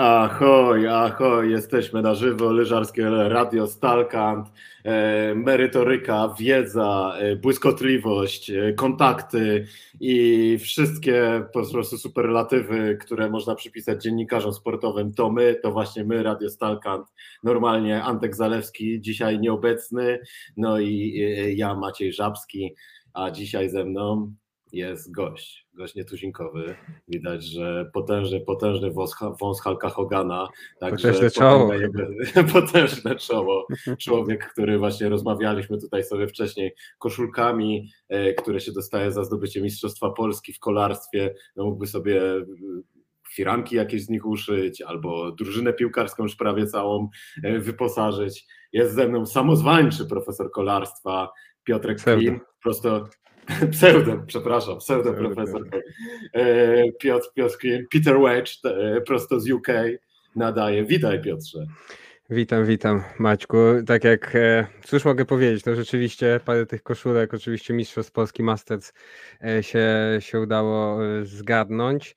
Ahoj, ahoj, jesteśmy na żywo, Lyżarskie Radio Stalkant, e, merytoryka, wiedza, e, błyskotliwość, e, kontakty i wszystkie po prostu superlatywy, które można przypisać dziennikarzom sportowym, to my, to właśnie my, Radio Stalkant, normalnie Antek Zalewski, dzisiaj nieobecny, no i e, ja, Maciej Żabski, a dzisiaj ze mną jest gość, gość nietuzinkowy. Widać, że potężny, potężny wąs, wąs Halka Hogana. Potężne czoło. Potężne czoło. Człowiek, który właśnie rozmawialiśmy tutaj sobie wcześniej koszulkami, e, które się dostaje za zdobycie Mistrzostwa Polski w kolarstwie. No mógłby sobie e, firanki jakieś z nich uszyć, albo drużynę piłkarską już prawie całą e, wyposażyć. Jest ze mną samozwańczy profesor kolarstwa Piotrek Klim, prosto pseudo, przepraszam, pseudo profesor e, Piotr, Piotr Peter Wedge, e, prosto z UK nadaje. Witaj Piotrze. Witam, witam Maćku. Tak jak, e, cóż mogę powiedzieć, no rzeczywiście parę tych koszulek, oczywiście Mistrzostw Polski Masters e, się, się udało e, zgadnąć.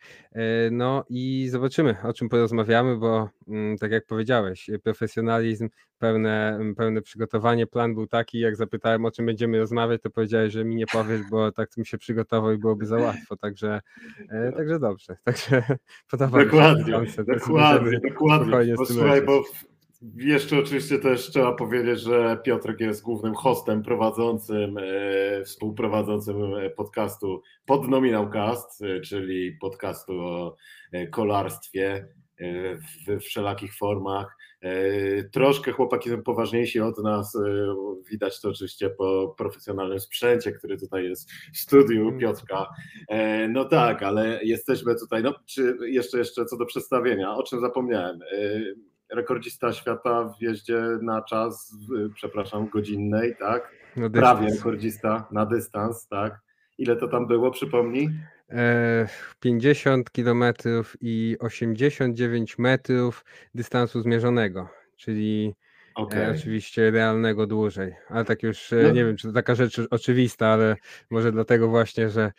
No i zobaczymy, o czym porozmawiamy, bo mm, tak jak powiedziałeś, profesjonalizm, pełne, pełne przygotowanie, plan był taki, jak zapytałem, o czym będziemy rozmawiać, to powiedziałeś, że mi nie powiesz, bo tak bym się przygotował i byłoby za łatwo, także, także dobrze, także podoba dokładnie, mi się. Dokładnie, dokładnie, dokładnie. Bo, słuchaj, bo jeszcze oczywiście też trzeba powiedzieć, że Piotrek jest głównym hostem prowadzącym, e, współprowadzącym podcastu pod Cast, e, czyli podcastu o e, kolarstwie w wszelakich formach. Troszkę chłopaki są poważniejsi od nas. Widać to oczywiście po profesjonalnym sprzęcie, który tutaj jest w studiu mm. Piotrka. No tak, ale jesteśmy tutaj. No, czy jeszcze, jeszcze co do przedstawienia, o czym zapomniałem rekordzista świata w jeździe na czas, przepraszam, godzinnej, tak? Prawie rekordzista na dystans, tak? Ile to tam było, przypomnij? 50 e, km i 89 metrów dystansu zmierzonego, czyli okay. E, oczywiście realnego dłużej. Ale tak już e, no. nie wiem, czy to taka rzecz oczywista, ale może dlatego właśnie, że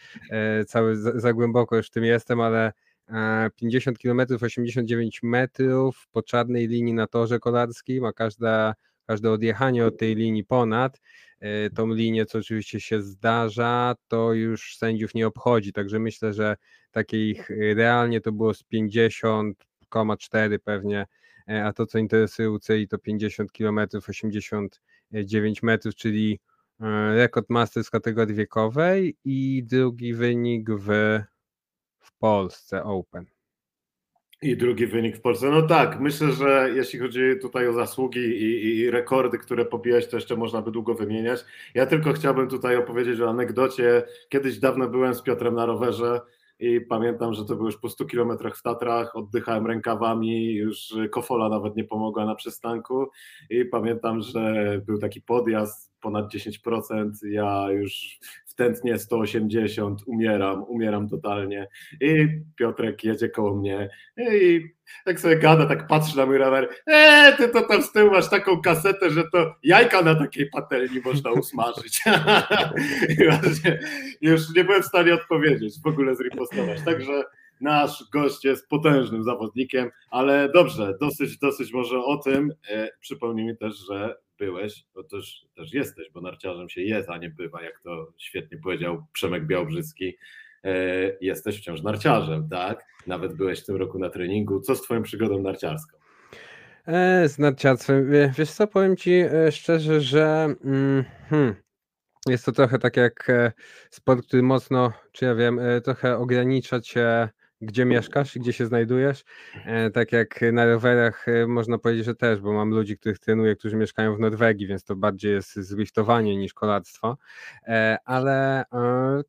cały za, za głęboko już w tym jestem, ale 50 km, 89 metrów po czarnej linii na torze kolarskim, a każda, każde odjechanie od tej linii ponad e, tą linię, co oczywiście się zdarza, to już sędziów nie obchodzi. Także myślę, że takich e, realnie to było z 50,4 pewnie, e, a to co interesuje UCI to 50 km, 89 metrów, czyli rekord Masters w kategorii wiekowej i drugi wynik w Polsce Open. I drugi wynik w Polsce. No tak, myślę, że jeśli chodzi tutaj o zasługi i, i, rekordy, które pobijałeś, to jeszcze można by długo wymieniać. Ja tylko chciałbym tutaj opowiedzieć o anegdocie. Kiedyś dawno byłem z Piotrem na rowerze i pamiętam, że to było już po 100 kilometrach w Tatrach, oddychałem rękawami, już kofola nawet nie pomogła na przystanku i pamiętam, że był taki podjazd ponad 10%, ja już wtętnie 180, umieram, umieram totalnie. I Piotrek jedzie koło mnie i tak sobie gada, tak patrzy na mój rower. Eee, ty to tam z tyłu masz taką kasetę, że to jajka na takiej patelni można usmażyć. I właśnie już nie byłem w stanie odpowiedzieć, w ogóle zripostować. Także nasz gość jest potężnym zawodnikiem, ale dobrze, dosyć, dosyć może o tym. E, przypomnij mi też, że byłeś, to też, też jesteś, bo narciarzem się jest, a nie bywa, jak to świetnie powiedział Przemek Białbrzyski. E, jesteś wciąż narciarzem, tak? Nawet byłeś w tym roku na treningu. Co z twoją przygodą narciarską? E, z narciarstwem, wiesz co, powiem ci e, szczerze, że mm, hmm, jest to trochę tak jak sport, który mocno, czy ja wiem, trochę ogranicza cię gdzie mieszkasz i gdzie się znajdujesz. E, tak jak na rowerach e, można powiedzieć, że też, bo mam ludzi, których trenuję, którzy mieszkają w Norwegii, więc to bardziej jest zwiftowanie niż kolarstwo. E, ale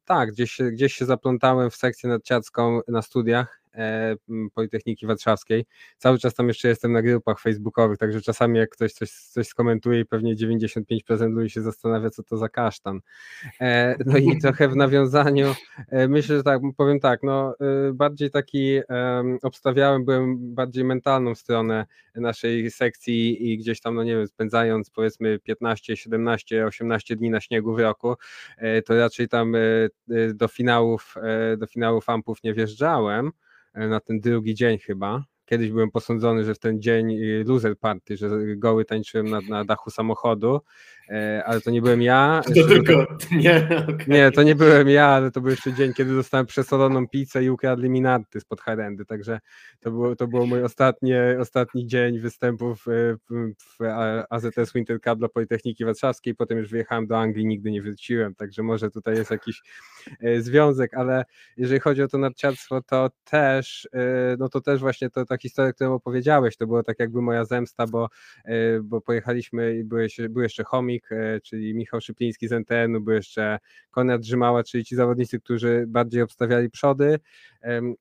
tak, gdzieś, gdzieś się zaplątałem w sekcję nadciacką na studiach Politechniki Warszawskiej. Cały czas tam jeszcze jestem na grupach facebookowych, także czasami jak ktoś coś, coś skomentuje i pewnie 95% ludzi się zastanawia, co to za kasztan. E, no i trochę w nawiązaniu, e, myślę, że tak, powiem tak, no bardziej taki obstawiałem, byłem bardziej mentalną stronę naszej sekcji i gdzieś tam, no nie wiem, spędzając powiedzmy 15, 17, 18 dni na śniegu w roku, to raczej tam do finałów, do finałów ampów nie wjeżdżałem, E, na ten drugi dzień chyba, kiedyś byłem posądzony, że w ten dzień y, loser party, że goły tańczyłem na, na dachu samochodu, e, ale to nie byłem ja. To tylko, nie, okay. Nie, to nie byłem ja, ale to był jeszcze dzień, kiedy dostałem przesoloną pizzę i ukradli mi narty spod harendy, także to było, to było mój ostatni, ostatni dzień występów w, w AZS Winter Cup dla Politechniki Warszawskiej, potem już wyjechałem do Anglii, nigdy nie wróciłem, także może tutaj jest jakiś e, związek, ale jeżeli chodzi o to narciarstwo, to też, e, no to też właśnie to, ta historia, którą opowiedziałeś, to było tak jakby moja zemsta, bo, e, bo pojechaliśmy i był, był jeszcze Chomik, czyli Michał Szypliński z NTN-u, był jeszcze Konrad Drzymała, czyli ci zawodnicy, którzy bardziej obstawiali przody,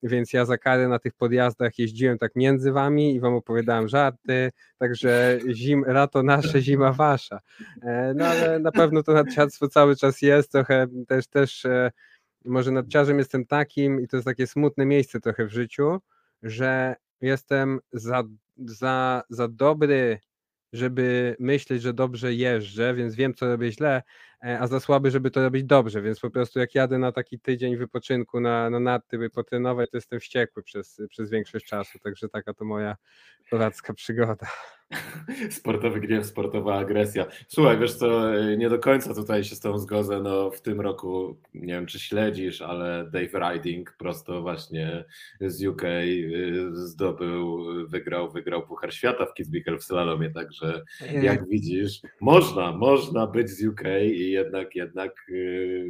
więc ja za karę na tych podjazdach jeździłem tak między wami i wam opowiadałem żarty, także zim, lato nasze, zima wasza. No ale na pewno to narciarstwo cały czas jest, trochę też, też może nadciarzem jestem takim i to jest takie smutne miejsce trochę w życiu, że jestem za, za, za dobry, żeby myśleć, że dobrze jeżdżę, więc wiem, co robię źle, e, a za słaby, żeby to robić dobrze, więc po prostu jak jadę na taki tydzień wypoczynku na, na narty, by potrenować, to jestem wściekły przez, przez większość czasu, także taka to moja polacka przygoda. Sportowy gniew, sportowa agresja. Słuchaj, wiesz co, nie do końca tutaj się z tą zgodzę, no w tym roku, nie wiem czy śledzisz, ale Dave Riding prosto właśnie z UK y, zdobył, wygrał, wygrał Puchar Świata w Kitzbühel w slalomie, także jak widzisz, można, można być z UK i jednak, jednak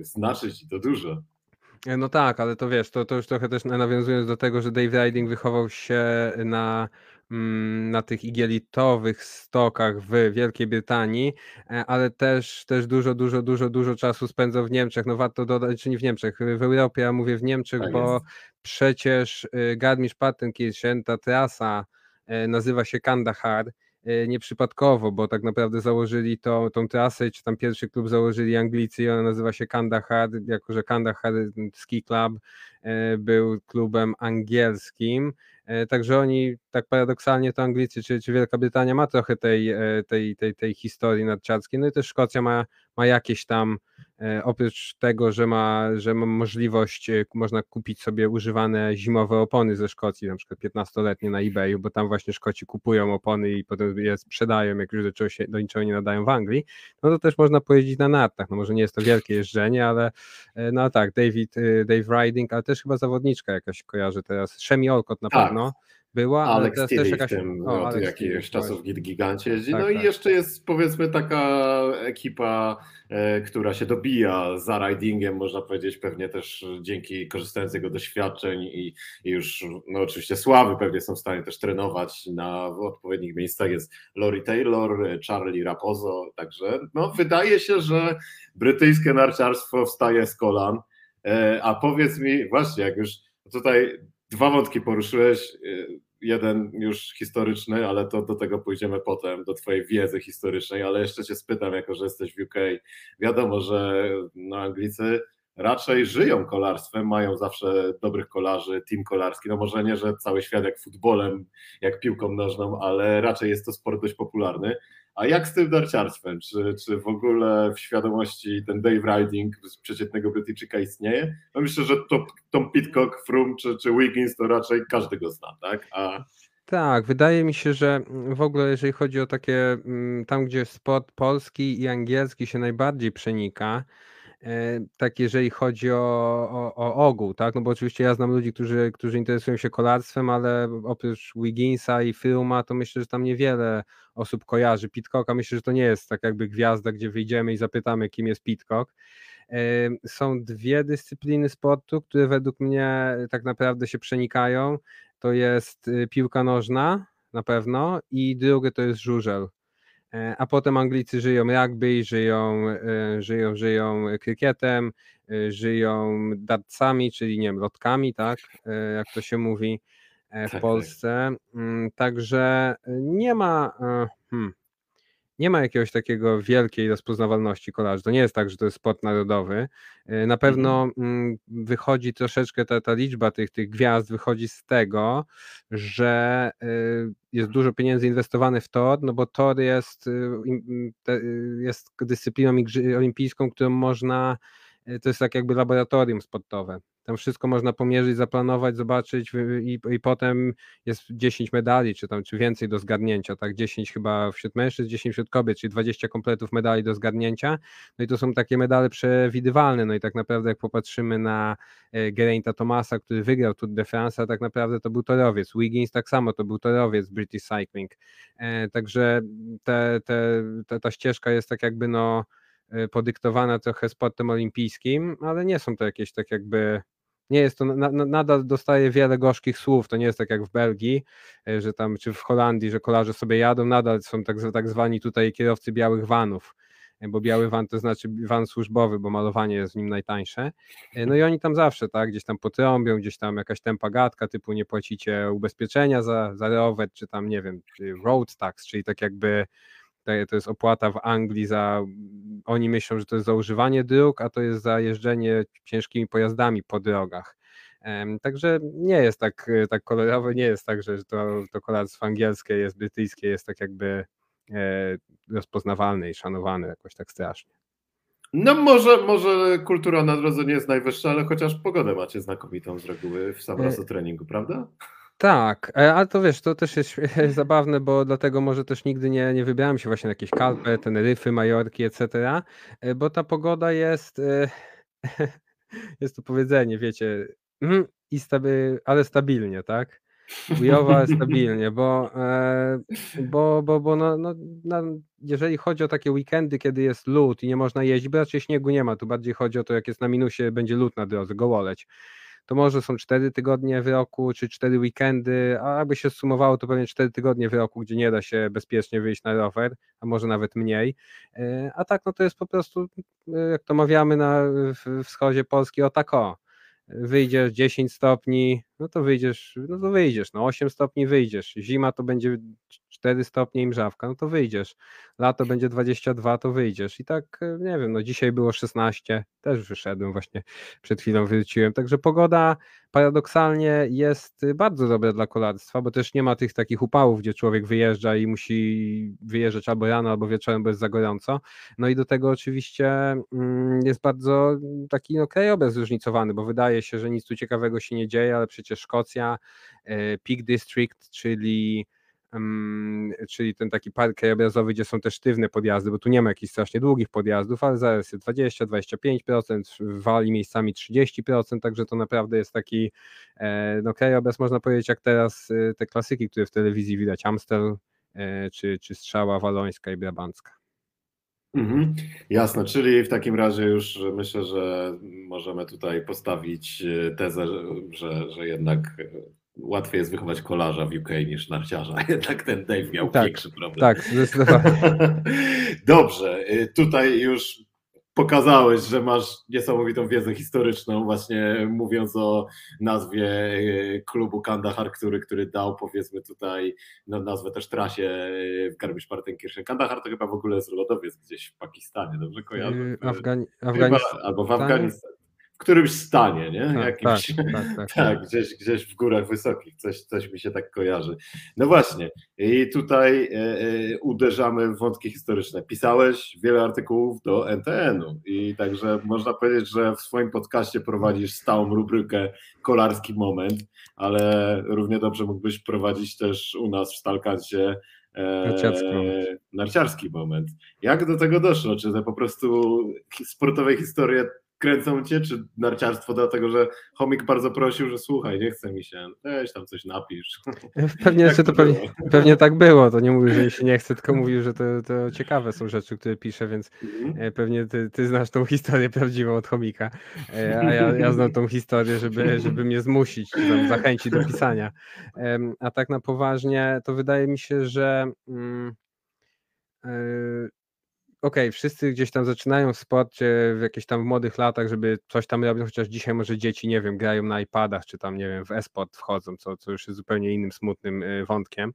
znaczyć to dużo. No tak, ale to wiesz, to, to już trochę też nawiązując do tego, że Dave Riding wychował się na na tych igielitowych stokach w Wielkiej Brytanii, e, ale też, też dużo, dużo, dużo, dużo czasu spędzał w Niemczech. No warto dodać, czy nie w Niemczech, w Europie, ja mówię w Niemczech, tak bo jest. przecież y, Garmisch-Partenkirchen, ta trasa e, nazywa się Kandahar e, nieprzypadkowo, bo tak naprawdę założyli to, tą trasę, czy tam pierwszy klub założyli Anglicy i ona nazywa się Kandahar, jako że Kandahar Ski Club był klubem angielskim, także oni, tak paradoksalnie, to Anglicy czy, czy Wielka Brytania ma trochę tej, e, tej, tej, tej historii narciarskiej, no i też Szkocja ma, ma jakieś tam E, oprócz tego, że ma, że ma możliwość, e, można kupić sobie używane zimowe opony ze Szkocji, na przykład 15-letnie na eBayu, bo tam właśnie Szkoci kupują opony i potem je sprzedają, jak już do, się, do niczego nie nadają w Anglii, no to też można pojeździć na nartach. No może nie jest to wielkie jeżdżenie, ale no tak, David, Dave Riding, ale też chyba zawodniczka jakaś kojarzy teraz, Shemi Olcott na tak. pewno była, ale Alex też jakaś... w tym o, od jakichś czasów w Gigancie jeździ. Tak, no tak. i jeszcze jest powiedzmy taka ekipa, e, która się dobija za ridingiem, można powiedzieć, pewnie też dzięki korzystając z jego doświadczeń i, i już no oczywiście sławy pewnie są w stanie też trenować na odpowiednich miejscach. Jest Lori Taylor, Charlie Raposo, także no wydaje się, że brytyjskie narciarstwo wstaje z kolan. E, a powiedz mi, właśnie, jak już tutaj Dwa wątki poruszyłeś. Y, jeden już historyczny, ale to do tego pójdziemy potem, do Twojej wiedzy historycznej, ale jeszcze Cię spytam, jako że jesteś w UK. Wiadomo, że no, Anglicy raczej żyją kolarstwem, mają zawsze dobrych kolarzy, team kolarski. No może nie, że cały świat jak futbolem, jak piłką nożną, ale raczej jest to sport dość popularny. A jak z tym darciarstwem? Czy, czy w ogóle w świadomości ten Dave Riding z przeciętnego Brytyjczyka istnieje? No myślę, że to, Tom Pitcock, Froome czy, czy Wiggins to raczej każdy go zna, tak? A... Tak, wydaje mi się, że w ogóle jeżeli chodzi o takie, mm, tam gdzie sport polski i angielski się najbardziej przenika, tak jeżeli chodzi o, o, o ogół, tak? No bo oczywiście ja znam ludzi, którzy, którzy interesują się kolarstwem, ale oprócz Wigginsa i Filma, to myślę, że tam niewiele osób kojarzy Pitcocka. Myślę, że to nie jest tak jakby gwiazda, gdzie wyjdziemy i zapytamy, kim jest Pitcock. E, są dwie dyscypliny sportu, które według mnie tak naprawdę się przenikają. To jest y, piłka nożna na pewno i drugie to jest żużel. E, a potem Anglicy żyją rugby, żyją, e, żyją, żyją krykietem, e, żyją dartsami, czyli nie wiem, lotkami, tak, jak to się mówi w tak, tak. Polsce. Mm, także nie ma, hmm, nie ma jakiegoś takiego wielkiej rozpoznawalności kolarzy. To nie jest tak, że to jest sport narodowy. E, na pewno mhm. mm, wychodzi troszeczkę ta, ta liczba tych, tych gwiazd, wychodzi z tego, że e, jest dużo pieniędzy inwestowanych w tor, no bo tor jest, e, jest dyscypliną olimpijską, którą można, to jest tak jakby laboratorium sportowe tam wszystko można pomierzyć, zaplanować, zobaczyć i, i potem jest 10 medali, czy tam, czy więcej do zgadnięcia, tak, 10 chyba wśród mężczyzn, 10 wśród kobiet, czyli 20 kompletów medali do zgadnięcia, no i to są takie medale przewidywalne, no i tak naprawdę jak popatrzymy na e, Geraint'a Thomasa, który wygrał Tour de France, tak naprawdę to był torowiec, Wiggins tak samo, to był torowiec British Cycling, e, także te, te, te, ta ścieżka jest tak jakby no e, podyktowana trochę sportem olimpijskim, ale nie są to jakieś tak jakby nie jest to, na, nadal dostaje wiele gorzkich słów, to nie jest tak jak w Belgii, e, że tam, czy w Holandii, że kolarze sobie jadą, nadal są tak, tak zwani tutaj kierowcy białych vanów, e, bo biały van to znaczy van służbowy, bo malowanie jest w nim najtańsze. E, no i oni tam zawsze, tak, gdzieś tam potrąbią, gdzieś tam jakaś tempa gadka, typu nie płacicie ubezpieczenia za, za rower, czy tam, nie wiem, road tax, czyli tak jakby to jest opłata w Anglii za, oni myślą, że to jest za używanie dróg, a to jest za jeżdżenie ciężkimi pojazdami po drogach. Także nie jest tak, tak kolorowe, nie jest tak, że to, to kolarstwo angielskie jest brytyjskie, jest tak jakby e, rozpoznawalne i szanowane jakoś tak strasznie. No może, może kultura na drodze nie jest najwyższa, ale chociaż pogodę macie znakomitą z reguły w sam raz o treningu, prawda? Tak, e, ale to wiesz, to też jest zabawne, bo dlatego może też nigdy nie, nie wybrałem się właśnie na jakieś Kalpy, Teneryfy, Majorki, etc., e, bo ta pogoda jest, e, jest to powiedzenie, wiecie, mm, i stabi- ale stabilnie, tak? Chujowa, stabilnie, bo, bo, bo, bo no, no, no, jeżeli chodzi o takie weekendy, kiedy jest lód i nie można jeździć, bo raczej śniegu nie ma, tu bardziej chodzi o to, jak jest na minusie, będzie lód na drodze, gołoleć to może są cztery tygodnie w roku, czy cztery weekendy, a jakby się sumowało, to pewnie cztery tygodnie w roku, gdzie nie da się bezpiecznie wyjść na rower, a może nawet mniej. E, a tak, no to jest po prostu, e, jak to mawiamy na wschodzie Polski, o tak o. Wyjdziesz 10 stopni, no to wyjdziesz, no to wyjdziesz, no 8 stopni wyjdziesz. Zima to będzie 4 stopnie i mrzawka, no to wyjdziesz. Lato będzie 22, to wyjdziesz. I tak, e, nie wiem, no dzisiaj było 16, też wyszedłem właśnie, przed chwilą wróciłem. Także pogoda paradoksalnie jest bardzo dobra dla kolarstwa, bo też nie ma tych takich upałów, gdzie człowiek wyjeżdża i musi wyjeżdżać albo rano, albo wieczorem, bo jest za gorąco. No i do tego oczywiście mm, jest bardzo taki no, krajobraz zróżnicowany, bo wydaje się, że nic tu ciekawego się nie dzieje, ale przecież Szkocja, e, Peak District, czyli czyli ten taki park krajobrazowy, gdzie są też sztywne podjazdy, bo tu nie ma jakichś strasznie długich podjazdów, ale zaraz jest 20-25%, w wali miejscami 30%, także to naprawdę jest taki e, no, krajobraz, można powiedzieć, jak teraz e, te klasyki, które w telewizji widać, Amstel czy, czy Strzała Walońska i Brabancka. Mhm, jasne, czyli w takim razie już myślę, że możemy tutaj postawić tezę, że, że jednak łatwiej jest wychować kolarza w UK niż narciarza. Jednak ten Dave miał tak, większy problem. Tak, zdecydowanie. Dobrze, y, tutaj już pokazałeś, że masz niesamowitą wiedzę historyczną, właśnie mówiąc o nazwie y, klubu Kandahar, który, który dał powiedzmy tutaj no, nazwę też trasie y, w Garmisch Partenkirchen. Kandahar to chyba w ogóle jest lodowiec gdzieś w Pakistanie, dobrze kojarzę? Afgani Afganistan. Albo w Afganistanie którymś stanie, nie? Tak, Jakimś, tak, tak, tak, tak, gdzieś, gdzieś w górach wysokich, coś, coś mi się tak kojarzy. No właśnie, i tutaj e, e, uderzamy w wątki historyczne. Pisałeś wiele artykułów do NTN-u i także można powiedzieć, że w swoim podcaście prowadzisz stałą rubrykę Kolarski Moment, ale równie dobrze mógłbyś prowadzić też u nas w Stalkancie e, narciarski moment. Jak do tego doszło? Czy to po prostu sportowe historie kręcą cię, czy narciarstwo dlatego, że chomik bardzo prosił, że słuchaj, nie chce mi się, weź tam coś napisz. Pewnie, że to pewnie, pewnie tak było, to nie mówił, że mi się nie chce, tylko mówił, że to, to ciekawe są rzeczy, które pisze, więc mhm. pewnie ty, ty, znasz tą historię prawdziwą od chomika, e, a ja, ja znam tą historię, żeby, żeby mnie zmusić, zachęcić do pisania. A tak na poważnie, to wydaje mi się, że mm, e, okej, okay, wszyscy gdzieś tam zaczynają w sporcie w jakichś tam młodych latach, żeby coś tam robić, chociaż dzisiaj może dzieci, nie wiem, grają na iPadach, czy tam, nie wiem, w e-sport wchodzą, co, co już jest zupełnie innym smutnym y, wątkiem,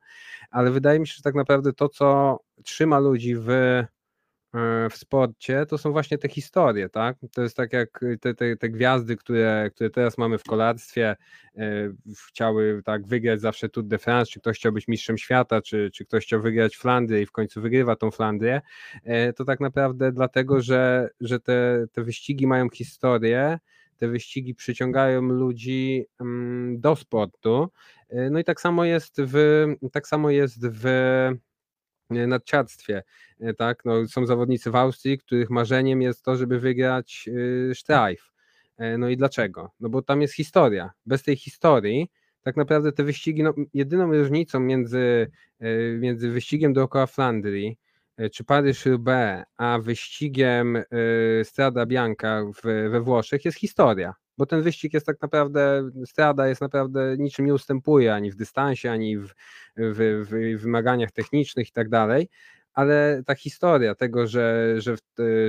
ale wydaje mi się, że tak naprawdę to, co trzyma ludzi w w sporcie, to są właśnie te historie, tak? To jest tak jak te, te, te gwiazdy, które, które teraz mamy w kolarstwie, e, chciały tak wygrać zawsze Tour de France, czy ktoś chciał być mistrzem świata, czy, czy ktoś chciał wygrać Flandrię i w końcu wygrywa tą Flandrię, e, to tak naprawdę dlatego, że, że te, te wyścigi mają historię, te wyścigi przyciągają ludzi mm, do sportu. No i tak samo jest w, tak samo jest w nadciarstwie. Tak? No, są zawodnicy w Austrii, których marzeniem jest to, żeby wygrać Streif. No i dlaczego? No bo tam jest historia. Bez tej historii tak naprawdę te wyścigi, no, jedyną różnicą między, między wyścigiem dookoła Flandrii, czy Paryż-Roubaix, a wyścigiem Strada Bianca w, we Włoszech jest historia bo ten wyścig jest tak naprawdę, strada jest naprawdę niczym nie ustępuje ani w dystansie, ani w, w, w wymaganiach technicznych i tak dalej, ale ta historia tego, że, że,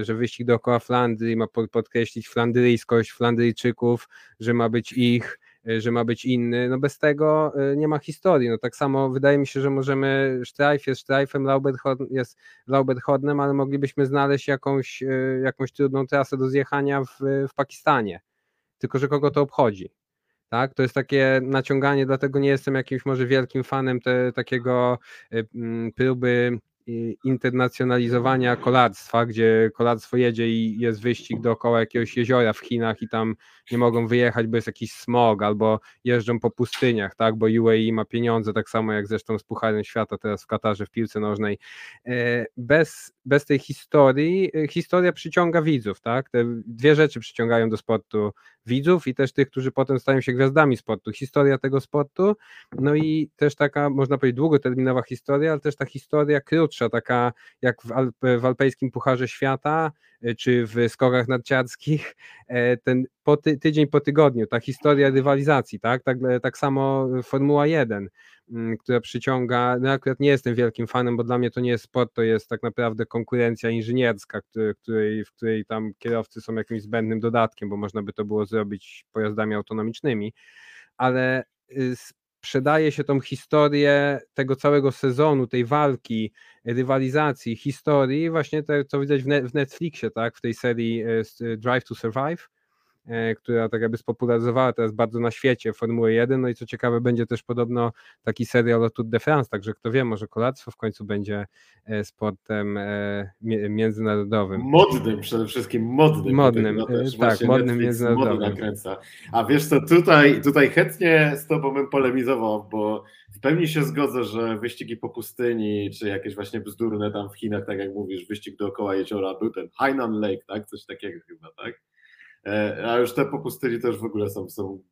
że wyścig dookoła Flandrii ma podkreślić flandryjskość Flandryjczyków, że ma być ich, że ma być inny, no bez tego e, nie ma historii. No tak samo wydaje mi się, że możemy, Streif jest Lauberhodn jest Lauberhodnem, ale moglibyśmy znaleźć jakąś, e, jakąś trudną trasę do zjechania w, w Pakistanie tylko że kogo to obchodzi. Tak? To jest takie naciąganie, dlatego nie jestem jakimś może wielkim fanem te, takiego y, mm, próby internacjonalizowania kolarstwa, gdzie kolarstwo jedzie i jest wyścig dookoła jakiegoś jeziora w Chinach i tam nie mogą wyjechać, bo jest jakiś smog, albo jeżdżą po pustyniach, tak, bo UAE ma pieniądze, tak samo jak zresztą z Pucharem Świata teraz w Katarze w piłce nożnej. E, bez, bez tej historii, e, historia przyciąga widzów, tak, te dwie rzeczy przyciągają do sportu widzów i też tych, którzy potem stają się gwiazdami sportu. Historia tego sportu, no i też taka, można powiedzieć, długoterminowa historia, ale też ta historia krótsza, taka jak w, Alp, w Alpejskim Pucharze Świata, e, czy w skokach narciarskich, ten po ty, tydzień po tygodniu, ta historia rywalizacji, tak? Tak, tak samo Formuła 1, mm, która przyciąga, no akurat nie jestem wielkim fanem, bo dla mnie to nie jest sport, to jest tak naprawdę konkurencja inżynierska, który, której, w której tam kierowcy są jakimś zbędnym dodatkiem, bo można by to było zrobić pojazdami autonomicznymi, ale y, sprzedaje się tą historię tego całego sezonu, tej walki, rywalizacji, historii, właśnie to, co widać w Netflixie, tak, w tej serii y, Drive to Survive, która tak jakby spopularyzowała teraz bardzo na świecie Formułę 1, no i co ciekawe będzie też podobno taki serial o Tour de France, także kto wie, może kolarstwo w końcu będzie e, sportem e, międzynarodowym. Modnym przede wszystkim, modnym. Modnym, tak, modnym międzynarodowym. Nakręca. A wiesz co, tutaj, tutaj chętnie z tobą bym polemizował, bo w pełni się zgodzę, że wyścigi po pustyni, czy jakieś właśnie bzdurne tam w Chinach, tak jak mówisz, wyścig dookoła jeziora, był ten Hainan Lake, tak, coś takiego chyba, tak? E, a już te po pustyni też w ogóle są, są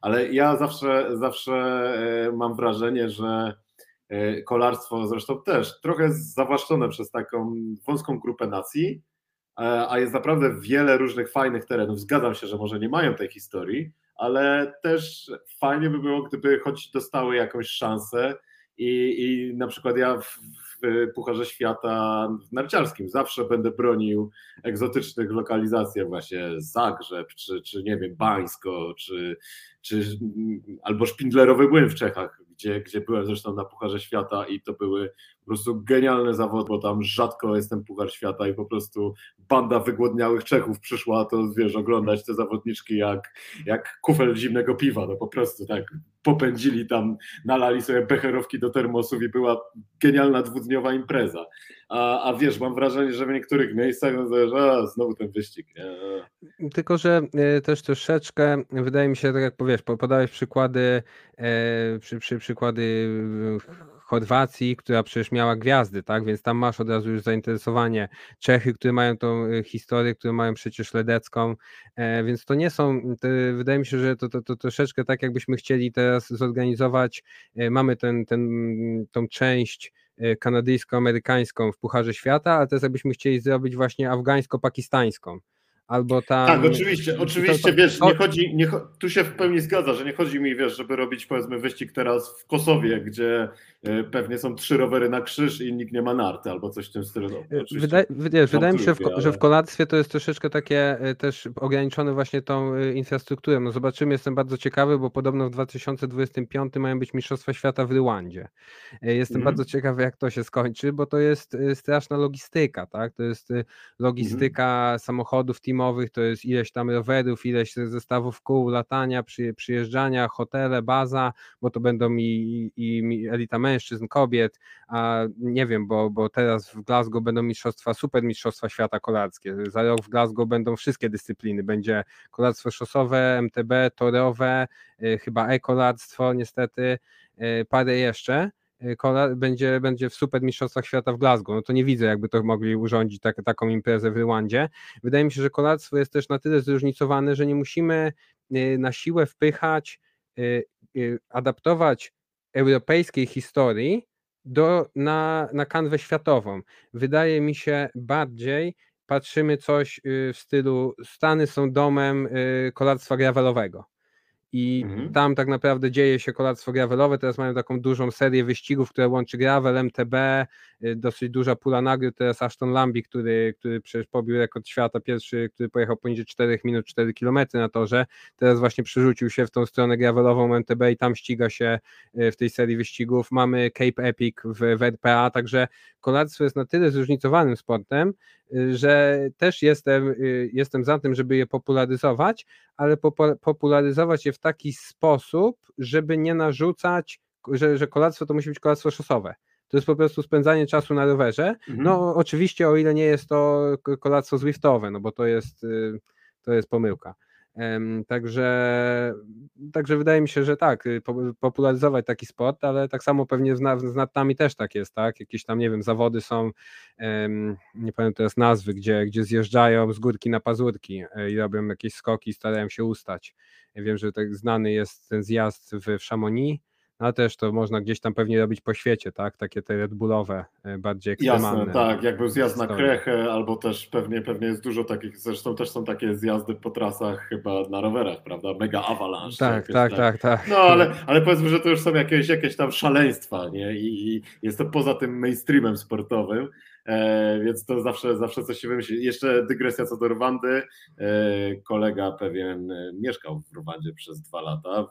ale ja zawsze, zawsze e, mam wrażenie, że e, kolarstwo zresztą też trochę zawłaszczone przez taką wąską grupę nacji, a jest naprawdę wiele różnych fajnych terenów. Zgadzam się, że może nie mają tej historii, ale też fajnie by było, gdyby choć dostały jakąś szansę i, i na przykład ja w, w Pucharze Świata narciarskim. Zawsze będę bronił egzotycznych lokalizacji, właśnie Zagrzeb, czy, czy nie wiem, Bańsko, czy, czy albo Szpindlerowy Młyn w Czechach, gdzie, gdzie byłem zresztą na Pucharze Świata i to były po prostu genialne zawody, bo tam rzadko jestem Puchar Świata i po prostu banda wygłodniałych Czechów przyszła to, wiesz, oglądać te zawodniczki jak, jak kufel zimnego piwa, no po prostu tak popędzili tam, nalali sobie becherowki do termosów i była genialna dwudniowa impreza. A, a wiesz, mam wrażenie, że w niektórych miejscach no że znowu ten wyścig. Nie? Tylko, że e, też troszeczkę, wydaje mi się, tak jak powiesz, podałeś przykłady, e, przy, przy, przykłady Chorwacji, która przecież miała gwiazdy, tak? Więc tam masz od razu już zainteresowanie. Czechy, które mają tą e, historię, które mają przecież ledecką, więc to nie są, to wydaje mi się, że to, to, to troszeczkę tak, jakbyśmy chcieli teraz zorganizować, mamy ten, ten, tą część kanadyjsko-amerykańską w Pucharze Świata, ale też jakbyśmy chcieli zrobić właśnie afgańsko-pakistańską albo tam... Tak, oczywiście, oczywiście, to, wiesz, nie chodzi, nie, tu się w pełni zgadza, że nie chodzi mi, wiesz, żeby robić powiedzmy wyścig teraz w Kosowie, gdzie e, pewnie są trzy rowery na krzyż i nikt nie ma narty albo coś w tym stylu. No, wydaje, wydaje, wydaje mi się, w, ale... że w kolarstwie to jest troszeczkę takie e, też ograniczone właśnie tą e, infrastrukturą. No zobaczymy, jestem bardzo ciekawy, bo podobno w 2025 mają być Mistrzostwa Świata w Rylandzie. Jestem mhm. bardzo ciekawy, jak to się skończy, bo to jest straszna logistyka, tak? To jest logistyka mhm. samochodów, team to jest ileś tam rowerów, ileś zestawów kół, latania, przy, przyjeżdżania, hotele, baza, bo to będą i, i, i elita mężczyzn, kobiet, a nie wiem, bo, bo teraz w Glasgow będą mistrzostwa, super mistrzostwa świata kolarskie, za rok w Glasgow będą wszystkie dyscypliny, będzie kolarstwo szosowe, MTB, torowe, y, chyba ekolarstwo niestety, y, parę jeszcze, będzie, będzie w super mistrzostwach świata w Glasgow. No to nie widzę, jakby to mogli urządzić tak, taką imprezę w Rwandzie. Wydaje mi się, że kolarstwo jest też na tyle zróżnicowane, że nie musimy y, na siłę wpychać, y, adaptować europejskiej historii do, na, na kanwę światową. Wydaje mi się bardziej patrzymy coś w stylu Stany są domem kolarstwa gravelowego i mhm. tam tak naprawdę dzieje się kolarstwo gravelowe. Teraz mają taką dużą serię wyścigów, które łączy gravel, MTB, y, dosyć duża pula nagród. Teraz Ashton Lambi, który, który przecież pobił rekord świata, pierwszy, który pojechał poniżej 4 minut 4 km na torze. Teraz właśnie przerzucił się w tą stronę gravelową MTB i tam ściga się y, w tej serii wyścigów. Mamy Cape Epic w, w RPA, także kolarstwo jest na tyle zróżnicowanym sportem, y, że też jestem, jestem za tym, żeby je popularyzować, ale popularyzować je w taki sposób, żeby nie narzucać, że, że kolarstwo to musi być kolarstwo szosowe. To jest po prostu spędzanie czasu na rowerze. Mhm. No oczywiście o ile nie jest to kolarstwo zwiftowe, no bo to jest, y, to jest pomyłka. Także, także wydaje mi się, że tak, y, popularyzować taki sport, ale tak samo pewnie z, natami też tak jest, tak? Jakieś tam, nie wiem, zawody są, nie pamiętam teraz nazwy, gdzie, gdzie zjeżdżają z górki na pazurki e, i robią jakieś skoki, starają się ustać. Wiem, że tak znany jest ten zjazd w, w Chamonix, no też to można gdzieś tam pewnie robić po świecie, tak? Takie te Red Bullowe, e, bardziej ekstremalne. Jasne, tak, jakby zjazd na Krechę, albo też pewnie, pewnie jest dużo takich, zresztą też są takie zjazdy po trasach chyba na rowerach, prawda? Mega avalanche. Tak, tak, tak, tak, No ale, ale powiedzmy, że to już są jakieś, jakieś tam szaleństwa, nie? I, jest to poza tym mainstreamem sportowym. E, więc to zawsze, zawsze coś się wymyśli. Jeszcze dygresja co do Rwandy. E, kolega pewien mieszkał w Rwandzie przez dwa lata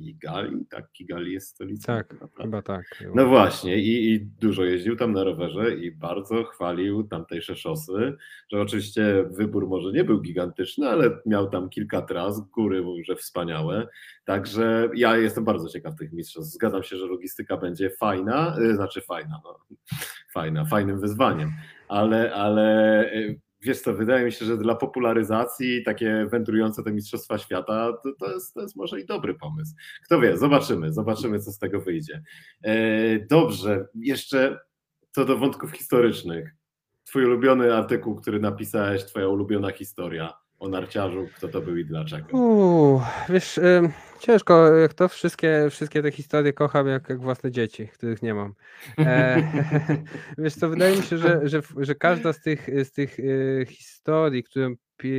Kigali, tak? Kigali jest stolicą. Tak, chyba tak. No właśnie, i, i, dużo jeździł tam na rowerze i bardzo chwalił tamtejsze szosy, że oczywiście wybór może nie był gigantyczny, ale miał tam kilka tras, góry mówił, że wspaniałe. Także ja jestem bardzo ciekaw tych mistrzostw. Zgadzam się, że logistyka będzie fajna, y, znaczy fajna, no, fajna, fajnym wyzwaniem, ale, ale y, wiesz co, wydaje mi się, że dla popularyzacji takie wędrujące te Mistrzostwa Świata to, to, jest, to jest może i dobry pomysł. Kto wie, zobaczymy, zobaczymy, co z tego wyjdzie. E, dobrze, jeszcze co do wątków historycznych. Twój ulubiony artykuł, który napisałeś, twoja ulubiona historia o narciarzu, kto to był i dlaczego? Uuu, wiesz, y, ciężko, jak to wszystkie, wszystkie te historie kocham jak, jak własne dzieci, których nie mam. E, wiesz co, wydaje mi się, że, że, że każda z tych, z tych y, historii, którą,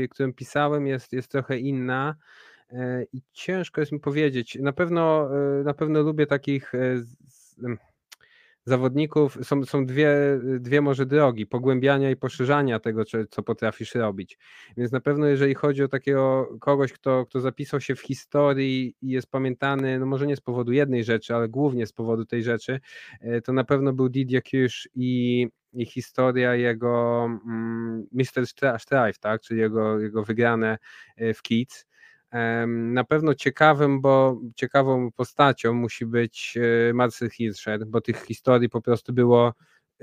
którą pisałem jest, jest trochę inna e, i ciężko jest mi powiedzieć. Na pewno, y, na pewno lubię takich e, zawodników są, są dwie, dwie może drogi, pogłębiania i poszerzania tego, co potrafisz robić. Więc na pewno jeżeli chodzi o takiego kogoś, kto, kto zapisał się w historii i jest pamiętany, no może nie z powodu jednej rzeczy, ale głównie z powodu tej rzeczy, e, to na pewno był Didier Kirsch i, i historia jego mm, Mr. Strife, tak, czyli jego, jego wygrane e, w Kids. Na pewno ciekawym, bo ciekawą postacią musi być e, Marcel Hirscher, bo tych historii po prostu było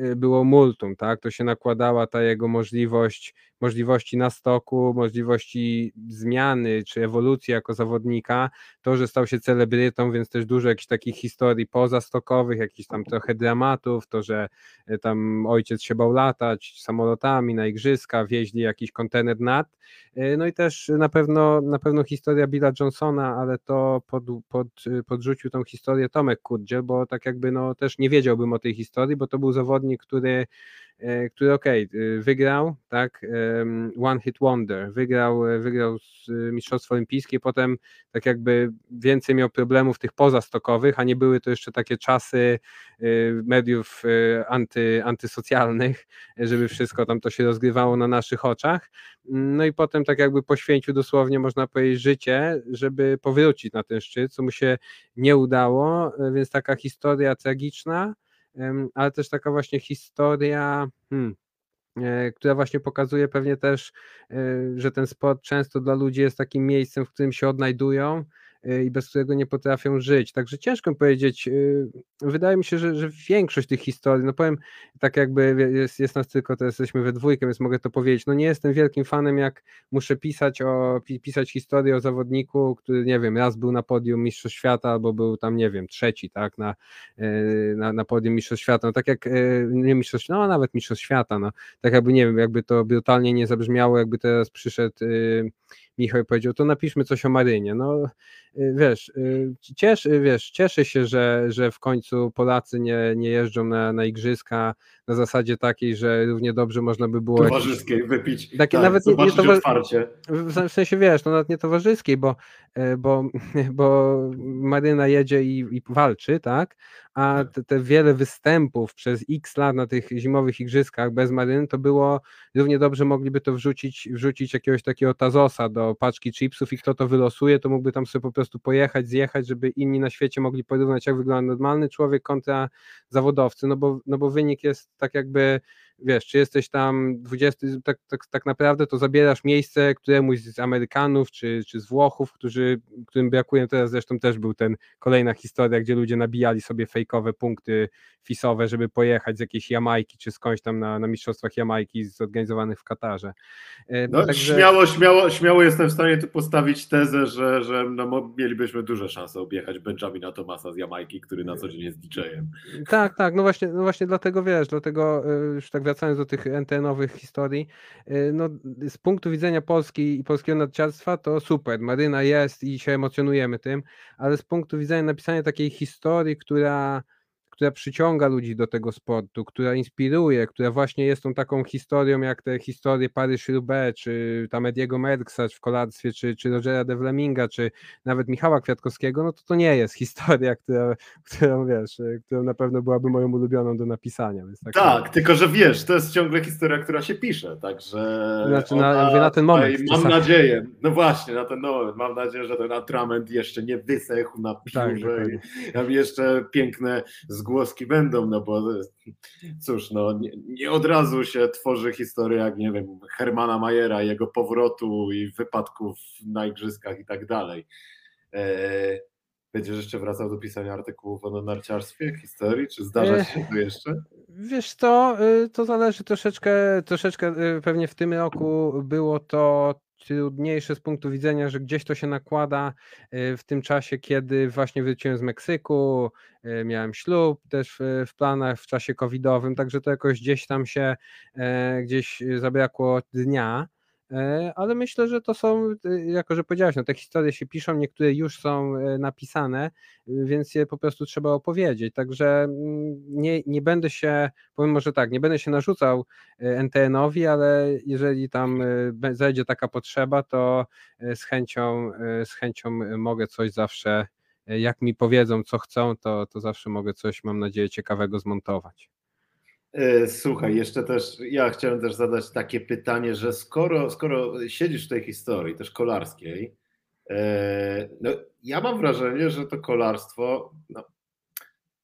Y, było multum, tak? To się nakładała ta jego możliwość, możliwości na stoku, możliwości zmiany czy ewolucji jako zawodnika, to, że stał się celebrytą, więc też dużo jakichś takich historii pozastokowych, jakichś tam trochę dramatów, to, że y, tam ojciec się bał latać samolotami na igrzyska, wieźli jakiś kontener nad, y, no i też na pewno, na pewno historia Billa Johnsona, ale to pod, pod, podrzucił tą historię Tomek Kurdziel, bo tak jakby no też nie wiedziałbym o tej historii, bo to był zawodnik który, e, który ok, e, wygrał, tak, one hit wonder, wygrał, e, wygrał Mistrzostwo Olimpijskie, potem tak jakby więcej miał problemów tych pozastokowych, a nie były to jeszcze takie czasy mediów anty, antysocjalnych, żeby wszystko tam to się rozgrywało na naszych oczach. No i potem tak jakby poświęcił dosłownie, można powiedzieć, życie, żeby powrócić na ten szczyt, co mu się nie udało, więc taka historia tragiczna, ale też taka właśnie historia, hmm, która właśnie pokazuje pewnie też, że ten sport często dla ludzi jest takim miejscem, w którym się odnajdują i bez którego nie potrafią żyć. Także ciężko powiedzieć, y, wydaje mi się, że, że większość tych historii, no powiem tak jakby jest, jest nas tylko, to jesteśmy we dwójkę, więc mogę to powiedzieć, no nie jestem wielkim fanem, jak muszę pisać o, pisać historię o zawodniku, który nie wiem, raz był na podium Mistrzostw Świata, albo był tam, nie wiem, trzeci, tak, na, y, na, na podium Mistrzostw Świata, no tak jak, nie Mistrzostw, no nawet Mistrzostw Świata, no tak jakby, nie wiem, jakby to brutalnie nie zabrzmiało, jakby teraz przyszedł Michał powiedział, to napiszmy coś o Marynie. No y, wiesz, y, cieszy, wiesz cieszę się, że, że w końcu Polacy nie, nie jeżdżą na, na igrzyska na zasadzie takiej, że równie dobrze można by było... Towarzyskiej jakieś, wypić, takie, tak, nawet nie, nie towa- W sensie wiesz, no nawet nie towarzyskiej, bo, e, bo, bo Maryna jedzie i, i walczy, tak? A tak. te, te, wiele występów przez x lat na tych zimowych igrzyskach bez Maryny, to było równie dobrze mogliby to wrzucić, wrzucić jakiegoś takiego tazosa do paczki chipsów i kto to wylosuje, to mógłby tam sobie po prostu pojechać, zjechać, żeby inni na świecie mogli porównać, jak wygląda normalny człowiek kontra zawodowcy, no bo, no bo wynik jest tak jakby wiesz, czy jesteś tam 20, tak, tak, tak naprawdę to zabierasz miejsce któremuś z Amerykanów czy, czy z Włochów, którzy, którym brakuje, teraz zresztą też był ten kolejna historia, gdzie ludzie nabijali sobie fejkowe punkty fisowe, żeby pojechać z jakiejś Jamajki, czy skądś tam na, na mistrzostwach Jamajki zorganizowanych w Katarze. E, no, Także... śmiało, śmiało, śmiało jestem w stanie tu postawić tezę, że, że no, mielibyśmy duże szanse objechać Benjamina Tomasa z Jamajki, który na co dzień jest DJ-em. Tak, tak, no właśnie, no właśnie dlatego wiesz, dlatego e, już tak wracając do tych NTN-owych historii, y, no, z punktu widzenia Polski i polskiego narciarstwa to super, Maryna jest i się emocjonujemy tym, ale z punktu widzenia napisania takiej historii, która która przyciąga ludzi do tego sportu, która inspiruje, która właśnie jest tą taką historią, jak te historie Paryż-Roubaix, czy tam Ediego Merksa w kolarstwie, czy, czy Rogera de Vleminga, czy nawet Michała Kwiatkowskiego, no to to nie jest historia, która, którą wiesz, którą na pewno byłaby moją ulubioną do napisania. tak, tak tylko że wiesz, to jest ciągle historia, która się pisze, także znaczy, na, na ten moment. Mam nadzieję, no właśnie, na ten moment, mam nadzieję, że ten atrament jeszcze nie wysechł na tak, piórze tak, i jeszcze piękne zgłoszenia zagłoski będą, no bo cóż, no nie, nie, od razu się tworzy historia, jak nie wiem, Hermana Majera, jego powrotu i wypadków na igrzyskach i tak dalej. E, będziesz jeszcze wracał do pisania artykułów o narciarstwie, historii, czy zdarza się to jeszcze? Wiesz to, y, to zależy troszeczkę, troszeczkę y, pewnie w tym roku było to trudniejsze z punktu widzenia, że gdzieś to się nakłada y, w tym czasie, kiedy właśnie wróciłem z Meksyku, y, miałem ślub też w planach w czasie covidowym, także to jakoś gdzieś tam się e, gdzieś zabrakło dnia. E, ale myślę, że to są, y, jako że powiedziałeś, no te historie się piszą, niektóre już są e, napisane, więc je po prostu trzeba opowiedzieć. Także mm, nie, nie będę się, powiem może tak, nie będę się narzucał e, NTN-owi, ale jeżeli tam zajdzie taka potrzeba, to z chęcią, z chęcią mogę coś zawsze, jak mi powiedzą, co chcą, to, to zawsze mogę coś, mam nadzieję, ciekawego zmontować. E, słuchaj, jeszcze też ja chciałem też zadać takie pytanie, że skoro, skoro siedzisz w tej historii też kolarskiej, e, no ja mam wrażenie, że to kolarstwo no,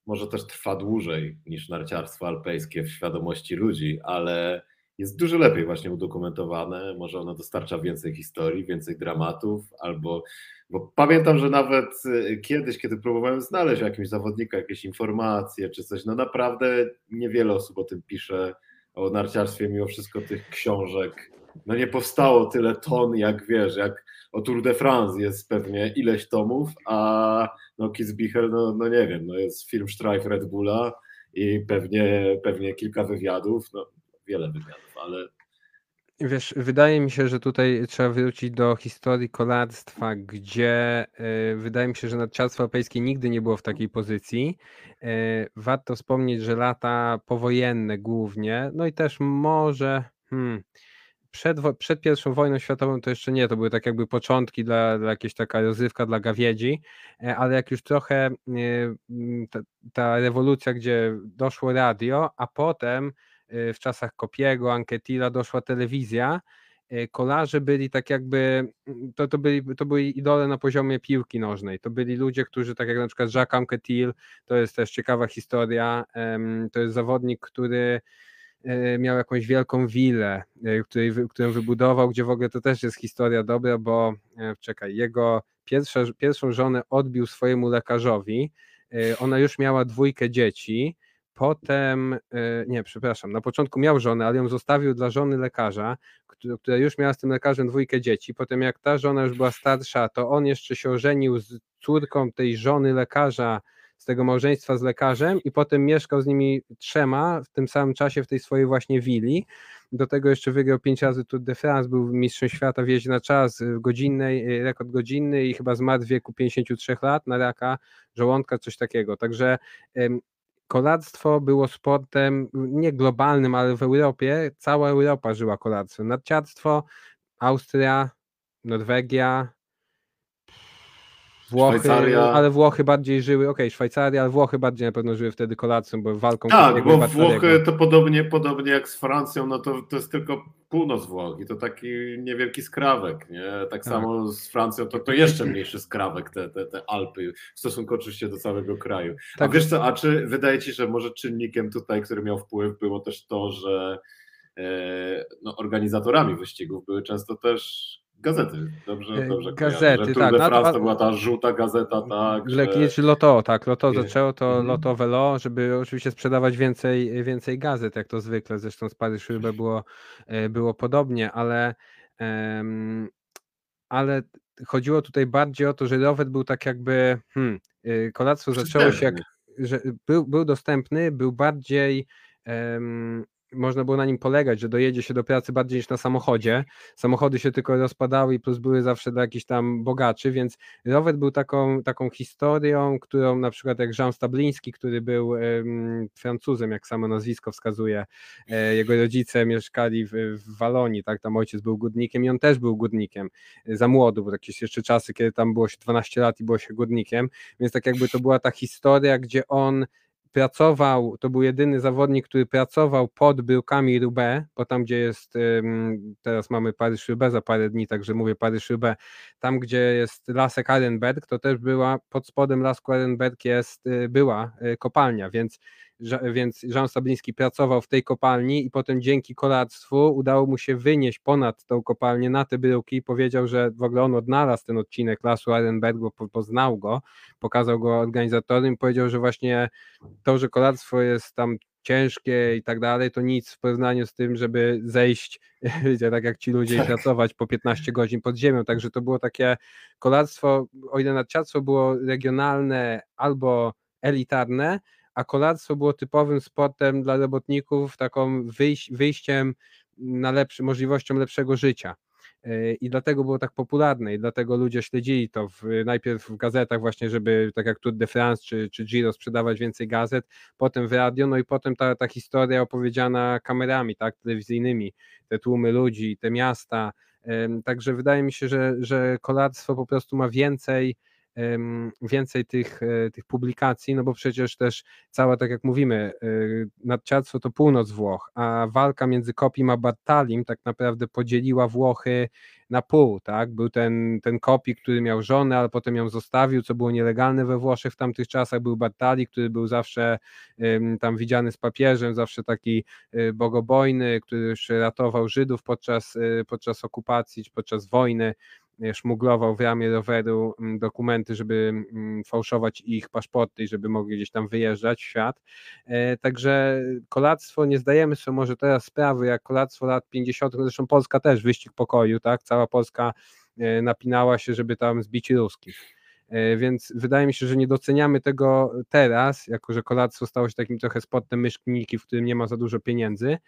może też trwa dłużej niż narciarstwo alpejskie w świadomości ludzi, ale jest dużo lepiej właśnie udokumentowane, może ono dostarcza więcej historii, więcej dramatów, albo bo pamiętam, że nawet y, kiedyś, kiedy próbowałem znaleźć jakimś zawodnika jakieś informacje czy coś, no naprawdę niewiele osób o tym pisze, o narciarstwie, mimo wszystko tych książek. No nie powstało tyle ton, jak wiesz, jak o Tour de France jest pewnie ileś tomów, a no Kitzbichel, no, no nie wiem, no jest film Streif Red Bulla i pewnie, pewnie kilka wywiadów, no wiele wywiadów, ale Wiesz, wydaje mi się, że tutaj trzeba wrócić do historii kolarstwa, gdzie y, wydaje mi się, że narciarstwo europejskie nigdy nie było w takiej pozycji. Y, warto wspomnieć, że lata powojenne głównie, no i też może hmm, przed, przed pierwszą wojną światową to jeszcze nie, to były tak jakby początki dla, dla jakieś taka rozrywka dla gawiedzi, e, ale jak już trochę ta, ta rewolucja, gdzie doszło radio, a potem Y, w czasach Kopiego, Anketila doszła telewizja, y, kolarze byli tak jakby, mm, to, to, byli, to byli idole na poziomie piłki nożnej, to byli ludzie, którzy tak jak na przykład Jacques Anquetil, to jest też ciekawa historia, to jest zawodnik, który miał jakąś wielką willę, którą wybudował, gdzie w ogóle to też jest historia dobra, bo czekaj, jego pierwsza, pierwszą żonę odbił swojemu lekarzowi, ona już miała dwójkę dzieci, Potem, e, nie, przepraszam, na początku miał żonę, ale ją zostawił dla żony lekarza, która już miała z tym lekarzem dwójkę dzieci. Potem, jak ta żona już była starsza, to on jeszcze się ożenił z córką tej żony lekarza, z tego małżeństwa z lekarzem, i potem mieszkał z nimi trzema w tym samym czasie w tej swojej właśnie willi. Do tego jeszcze wygrał pięć razy Tour de France, był mistrzem świata w na czas, godzinnej, rekord godzinny i chyba zmarł w wieku 53 lat na raka żołądka, coś takiego. Także kolarstwo było sportem nie globalnym, ale w Europie cała Europa żyła kolarstwem. Narciarstwo, Austria, Norwegia, Włochy, Szwajcaria. ale Włochy bardziej żyły, okej, okay, Szwajcaria, ale Włochy bardziej na pewno żyły wtedy kolacją, bo walką Tak, bo Włochy to podobnie, podobnie jak z Francją, no to, to jest tylko północ Włoch i to taki niewielki skrawek, nie? Tak, tak. samo z Francją to, to jeszcze mniejszy skrawek, te, te, te Alpy, w stosunku oczywiście do całego kraju. Tak. A wiesz co, a czy wydaje ci, że może czynnikiem tutaj, który miał wpływ, było też to, że e, no, organizatorami wyścigów były często też Gazety, dobrze, e, dobrze Gazety, tak. de France to była ta żółta gazeta, tak. Że... Kiedyś Loto, tak, Loto zaczęło to mm. Loto Velo, żeby oczywiście sprzedawać więcej, więcej gazet, jak to zwykle, zresztą z Paryż było, e, było podobnie, ale um, ale chodziło tutaj bardziej o to, że rower był tak jakby, hmm, e, kolactwo zaczęło się jak, że był, był dostępny, był bardziej um, można było na nim polegać, że dojedzie się do pracy bardziej niż na samochodzie. Samochody się tylko rozpadały i plus były zawsze dla jakichś tam bogaczy, więc rower był taką, taką historią, którą na przykład jak Jean Stabliński, który był um, Francuzem, jak samo nazwisko wskazuje, e, jego rodzice mieszkali w, w Walonii, tak, tam ojciec był górnikiem i on też był górnikiem. Za młodu, bo jakieś jeszcze czasy, kiedy tam było się 12 lat i było się górnikiem, więc tak jakby to była ta historia, gdzie on pracował, to był jedyny zawodnik, który pracował pod bryłkami Roubaix, bo tam gdzie jest, teraz mamy Paryż-Roubaix za parę dni, także mówię Paryż-Roubaix, tam gdzie jest lasek Arenberg, to też była, pod spodem lasku Arenberg jest, y, była y, kopalnia, więc więc Jean Sabliński pracował w tej kopalni i potem dzięki kolarstwu udało mu się wynieść ponad tą kopalnię na te bryłki i powiedział, że w ogóle on odnalazł ten odcinek lasu Arenberg, bo poznał go, pokazał go organizatorem i powiedział, że właśnie to, że kolarstwo jest tam ciężkie i tak dalej, to nic w porównaniu z tym, żeby zejść, wiecie, tak jak ci ludzie tak. pracować po 15 godzin pod ziemią, także to było takie kolarstwo, o ile narciarstwo było regionalne albo elitarne, a kolarstwo było typowym sportem dla robotników, taką wyjś, wyjściem na lepszy, możliwością lepszego życia. E, I dlatego było tak popularne, i dlatego ludzie śledzili to w, najpierw w gazetach, właśnie, żeby tak jak Tour de France czy, czy Giro sprzedawać więcej gazet, potem w radio, no i potem ta, ta historia opowiedziana kamerami, tak, telewizyjnymi, te tłumy ludzi, te miasta. Także wydaje mi się, że, że kolarstwo po prostu ma więcej więcej tych, e, tych publikacji, no bo przecież też cała, tak jak mówimy, e, nadciarstwo to północ Włoch, a walka między Kopim a Bartalim tak naprawdę podzieliła Włochy na pół, tak? Był ten, ten Kopi, który miał żonę, ale potem ją zostawił, co było nielegalne we Włoszech w tamtych czasach, był Bartali, który był zawsze tam widziany z papieżem, zawsze taki e, bogobojny, który już ratował Żydów podczas, podczas okupacji, podczas wojny, szmuglował w ramie roweru mm, dokumenty, żeby mm, fałszować ich paszporty i żeby mogli gdzieś tam wyjeżdżać w świat. E, także kolactwo, nie zdajemy sobie może teraz sprawy, jak kolactwo lat 50., zresztą Polska też, wyścig pokoju, tak, cała Polska e, napinała się, żeby tam zbić ruskich. E, więc wydaje mi się, że nie doceniamy tego teraz, jako że kolactwo stało się takim trochę sportem myszkniki, w którym nie ma za dużo pieniędzy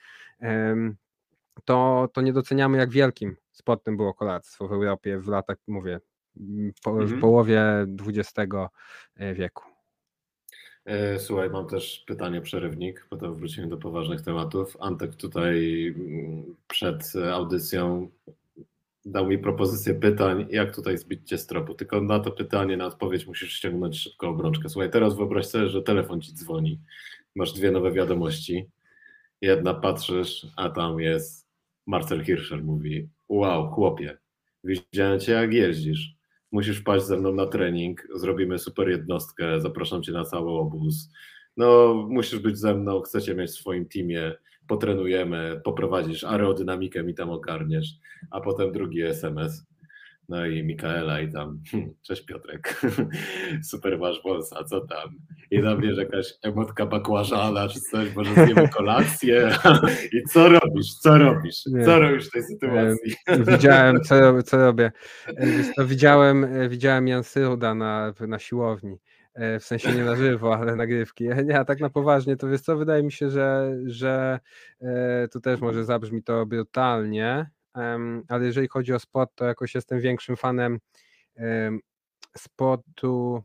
to, to nie doceniamy, jak wielkim sportem było kolarstwo w Europie w latach, mówię, po, mhm. w połowie XX e, wieku. E, słuchaj, mam też pytanie przerywnik, potem wrócimy do poważnych tematów. Antek tutaj mm, przed audycją dał mi propozycję pytań, jak tutaj zbić cię z tropu. Tylko na to pytanie, na odpowiedź musisz ściągnąć szybko obrączkę. Słuchaj, teraz wyobraź sobie, że telefon ci dzwoni, masz dwie nowe wiadomości. Jedna patrzysz, a tam jest Marcel Hirscher mówi: Wow, chłopie, widziałem cię jak jeździsz. Musisz wpaść ze mną na trening, zrobimy super jednostkę, zapraszam cię na cały obóz. No, musisz być ze mną, chcecie mieć w swoim teamie potrenujemy, poprowadzisz aerodynamikę mi tam ogarniesz, a potem drugi SMS. No i Mikaela i tam, cześć Piotrek, super masz wąsa, co tam? I tam wiesz, jakaś emotka bakłażana czy coś, może zjemy kolację i co robisz, co robisz, co robisz w tej sytuacji? Widziałem, co, co robię. E, widziałem, e, widziałem Jan Syruda na, na siłowni E, w sensie nie na żywo, ale nagrywki. Nie, a tak na poważnie, to wiesz co, wydaje mi się, że, że tu też może zabrzmi to brutalnie, ale jeżeli chodzi o sport, to jakoś jestem większym fanem sportu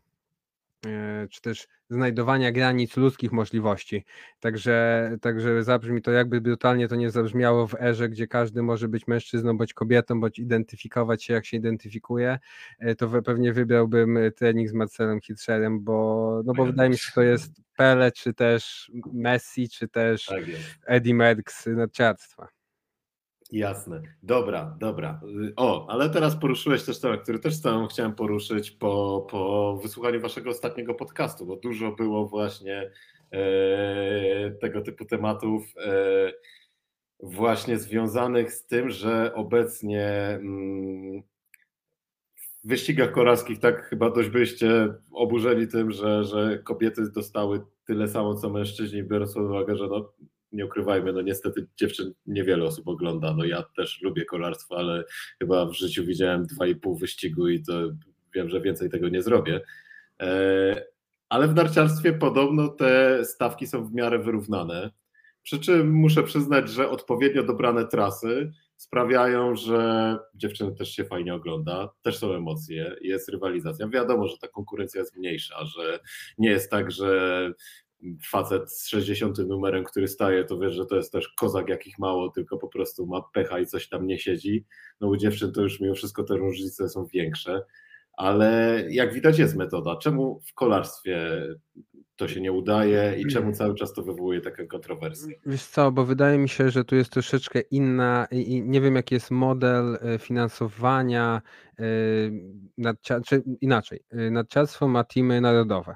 E, czy też znajdowania granic ludzkich możliwości. Także, także zabrzmi to jakby brutalnie to nie zabrzmiało w erze, gdzie każdy może być mężczyzną bądź kobietą, bądź identyfikować się jak się identyfikuje, e, to pewnie wybrałbym trening z Marcelem Hirscherem, bo, no bo wydaje mi się, że to jest Pele, czy też Messi, czy też tak Eddie Merckx narciarstwa. Jasne. Dobra, dobra. O, ale teraz poruszyłeś też temat, który też chciałem poruszyć po, po wysłuchaniu waszego ostatniego podcastu, bo dużo było właśnie e, tego typu tematów e, właśnie związanych z tym, że obecnie mm, w wyścigach kolarskich tak chyba dość byście oburzeni tym, że, że kobiety dostały tyle samo co mężczyźni, biorąc pod uwagę, że no, nie ukrywajmy, no niestety dziewczyn niewiele osób ogląda. No ja też lubię kolarstwo, ale chyba w życiu widziałem dwa i pół wyścigu i to wiem, że więcej tego nie zrobię. E, ale w narciarstwie podobno te stawki są w miarę wyrównane. Przy czym muszę przyznać, że odpowiednio dobrane trasy sprawiają, że dziewczyny też się fajnie ogląda, też są emocje, jest rywalizacja. Wiadomo, że ta konkurencja jest mniejsza, że nie jest tak, że facet z 60 numerem, który staje, to wiesz, że to jest też kozak jakich mało, tylko po prostu ma pecha i coś tam nie siedzi. No u dziewczyn to już mimo wszystko te różnice są większe, ale jak widać jest metoda. Czemu w kolarstwie to się nie udaje i czemu cały czas to wywołuje takie kontrowersje? Wiesz co, bo wydaje mi się, że tu jest troszeczkę inna i nie wiem jaki jest model e, finansowania, e, czy inaczej, e, nadciarstwo ma teamy narodowe.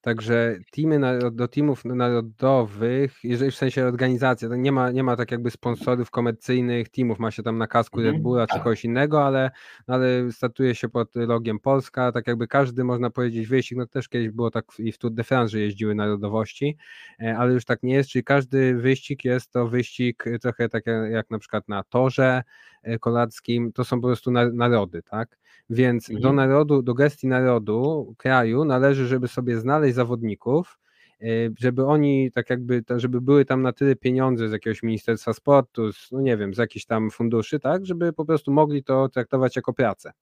Także teamy do teamów narodowych, jeżeli w sensie organizacja, to nie ma, nie ma tak jakby sponsorów komercyjnych teamów, ma się tam na kasku Red mhm. Bulla czy tak. kogoś innego, ale, ale startuje się pod logiem Polska, tak jakby każdy można powiedzieć wyścig, no też kiedyś było tak i w Tour de France, że jeździły narodowości, e, ale już tak nie jest, czyli każdy wyścig jest to wyścig trochę tak jak na przykład na torze e, kolarskim, to są po prostu narody, tak? Więc do mhm. narodu, do gestii narodu, kraju należy, żeby sobie znaleźć zawodników, y, żeby oni tak jakby, żeby były tam na tyle pieniądze z jakiegoś Ministerstwa Sportu, z, no nie wiem, z jakichś tam funduszy, tak, żeby po prostu mogli to traktować jako pracę.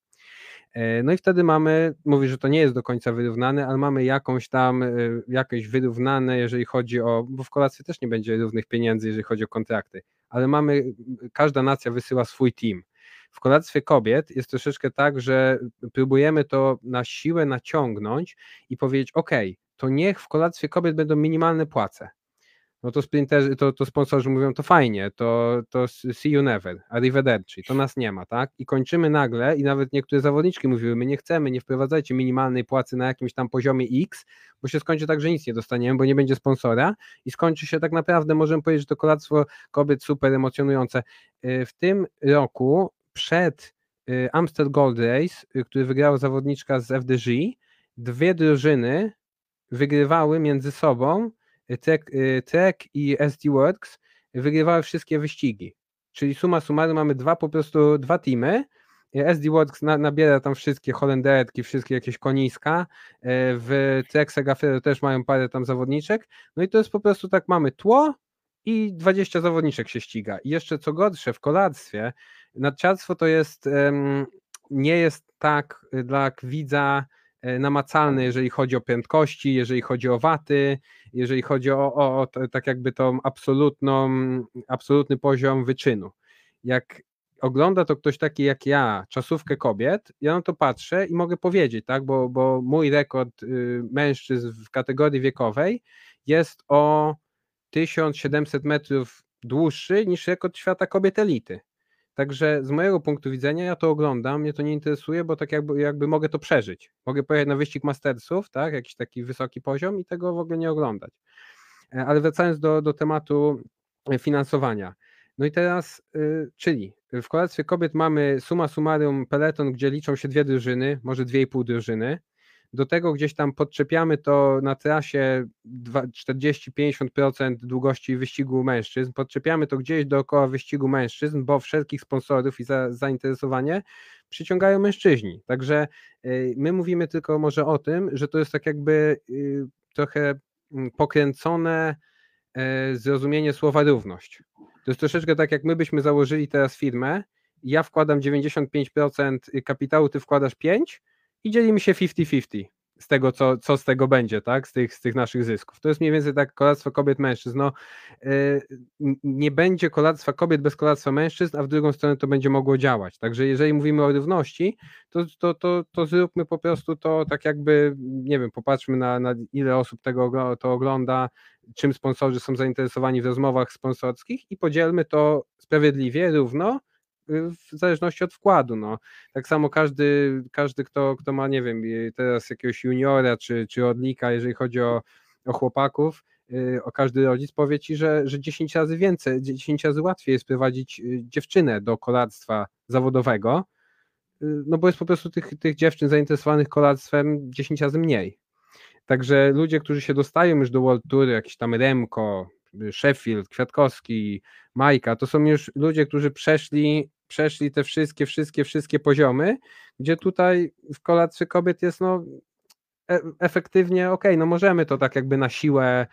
E, no i wtedy mamy, mówię, że to nie jest do końca wyrównane, ale mamy jakąś tam, y, jakieś wyrównane, jeżeli chodzi o, bo w kolacji też nie będzie równych pieniędzy, jeżeli chodzi o kontrakty, ale mamy, każda nacja wysyła swój team. W kolarstwie kobiet jest troszeczkę tak, że próbujemy to na siłę naciągnąć i powiedzieć: OK, to niech w kolarstwie kobiet będą minimalne płace. No to sprinterzy, to, to sponsorzy mówią, to fajnie, to, to see you never, arrivederci, to nas nie ma, tak? I kończymy nagle i nawet niektóre zawodniczki mówiły, my nie chcemy, nie wprowadzajcie minimalnej płacy na jakimś tam poziomie X, bo się skończy tak, że nic nie dostaniemy, bo nie będzie sponsora i skończy się tak naprawdę, możemy powiedzieć, że to kolarstwo kobiet super emocjonujące. Y, w tym roku przed y, Amstel Gold Race, y, który wygrała zawodniczka z FDJ, dwie drużyny wygrywały między sobą, y, Trek, Trek i SD Works wygrywały wszystkie wyścigi. Czyli suma summarum mamy dwa po prostu, dwa teamy, SD Works na, nabiera tam wszystkie Holenderki, wszystkie jakieś koniska, w Trek Segafredo też mają parę tam zawodniczek, no i to jest po prostu tak, mamy tło i 20 zawodniczek się ściga. I jeszcze co gorsze, w kolarstwie Nadciarstwo to jest, nie jest tak y, dla widza e, namacalne, jeżeli chodzi o prędkości, jeżeli chodzi o waty, jeżeli chodzi o, o, o tak jakby tą absolutną, absolutny poziom wyczynu. Jak ogląda to ktoś taki jak ja, czasówkę kobiet, ja na to patrzę i mogę powiedzieć, tak, bo, bo mój rekord y, mężczyzn w kategorii wiekowej jest o 1700 metrów dłuższy niż rekord świata kobiet elity. Także z mojego punktu widzenia ja to oglądam, mnie to nie interesuje, bo tak jakby, jakby mogę to przeżyć. Mogę pojechać na wyścig Mastersów, tak, jakiś taki wysoki poziom i tego w ogóle nie oglądać. E, ale wracając do, do tematu finansowania. No i teraz, y, czyli w kolarstwie kobiet mamy suma summarum peleton, gdzie liczą się dwie drużyny, może dwie i pół drużyny. Do tego gdzieś tam podczepiamy to na trasie 40-50% długości wyścigu mężczyzn. Podczepiamy to gdzieś dookoła wyścigu mężczyzn, bo wszelkich sponsorów i za, zainteresowanie przyciągają mężczyźni. Także y, my mówimy tylko może o tym, że to jest tak jakby y, trochę mm, pokręcone e, zrozumienie słowa równość. To jest troszeczkę tak, jak my byśmy założyli teraz firmę, ja wkładam 95% kapitału, ty wkładasz 5%, i dzielimy się 50-50 z tego, co, co z tego będzie, tak? Z tych, z tych naszych zysków. To jest mniej więcej tak kolarstwo kobiet mężczyzn. No, yy, nie będzie kolarstwa kobiet bez kolarstwa mężczyzn, a w drugą stronę to będzie mogło działać. Także jeżeli mówimy o równości, to, to, to, to zróbmy po prostu to tak jakby, nie wiem, popatrzmy na, na ile osób tego to ogląda, czym sponsorzy są zainteresowani w rozmowach sponsorskich i podzielmy to sprawiedliwie, równo, w zależności od wkładu. No. Tak samo każdy, każdy kto, kto ma, nie wiem, teraz jakiegoś juniora czy, czy odlika, jeżeli chodzi o, o chłopaków, y, o każdy rodzic powie ci, że, że 10 razy więcej, 10 razy łatwiej jest prowadzić y, dziewczynę do kolarstwa zawodowego, y, no bo jest po prostu tych, tych dziewczyn zainteresowanych kolarstwem 10 razy mniej. Także ludzie, którzy się dostają już do World Tour, jakiś tam Remko, Sheffield, Kwiatkowski, Majka, to są już ludzie, którzy przeszli przeszli te wszystkie, wszystkie, wszystkie poziomy, gdzie tutaj w kolacji kobiet jest no e efektywnie ok, no możemy to tak jakby na siłę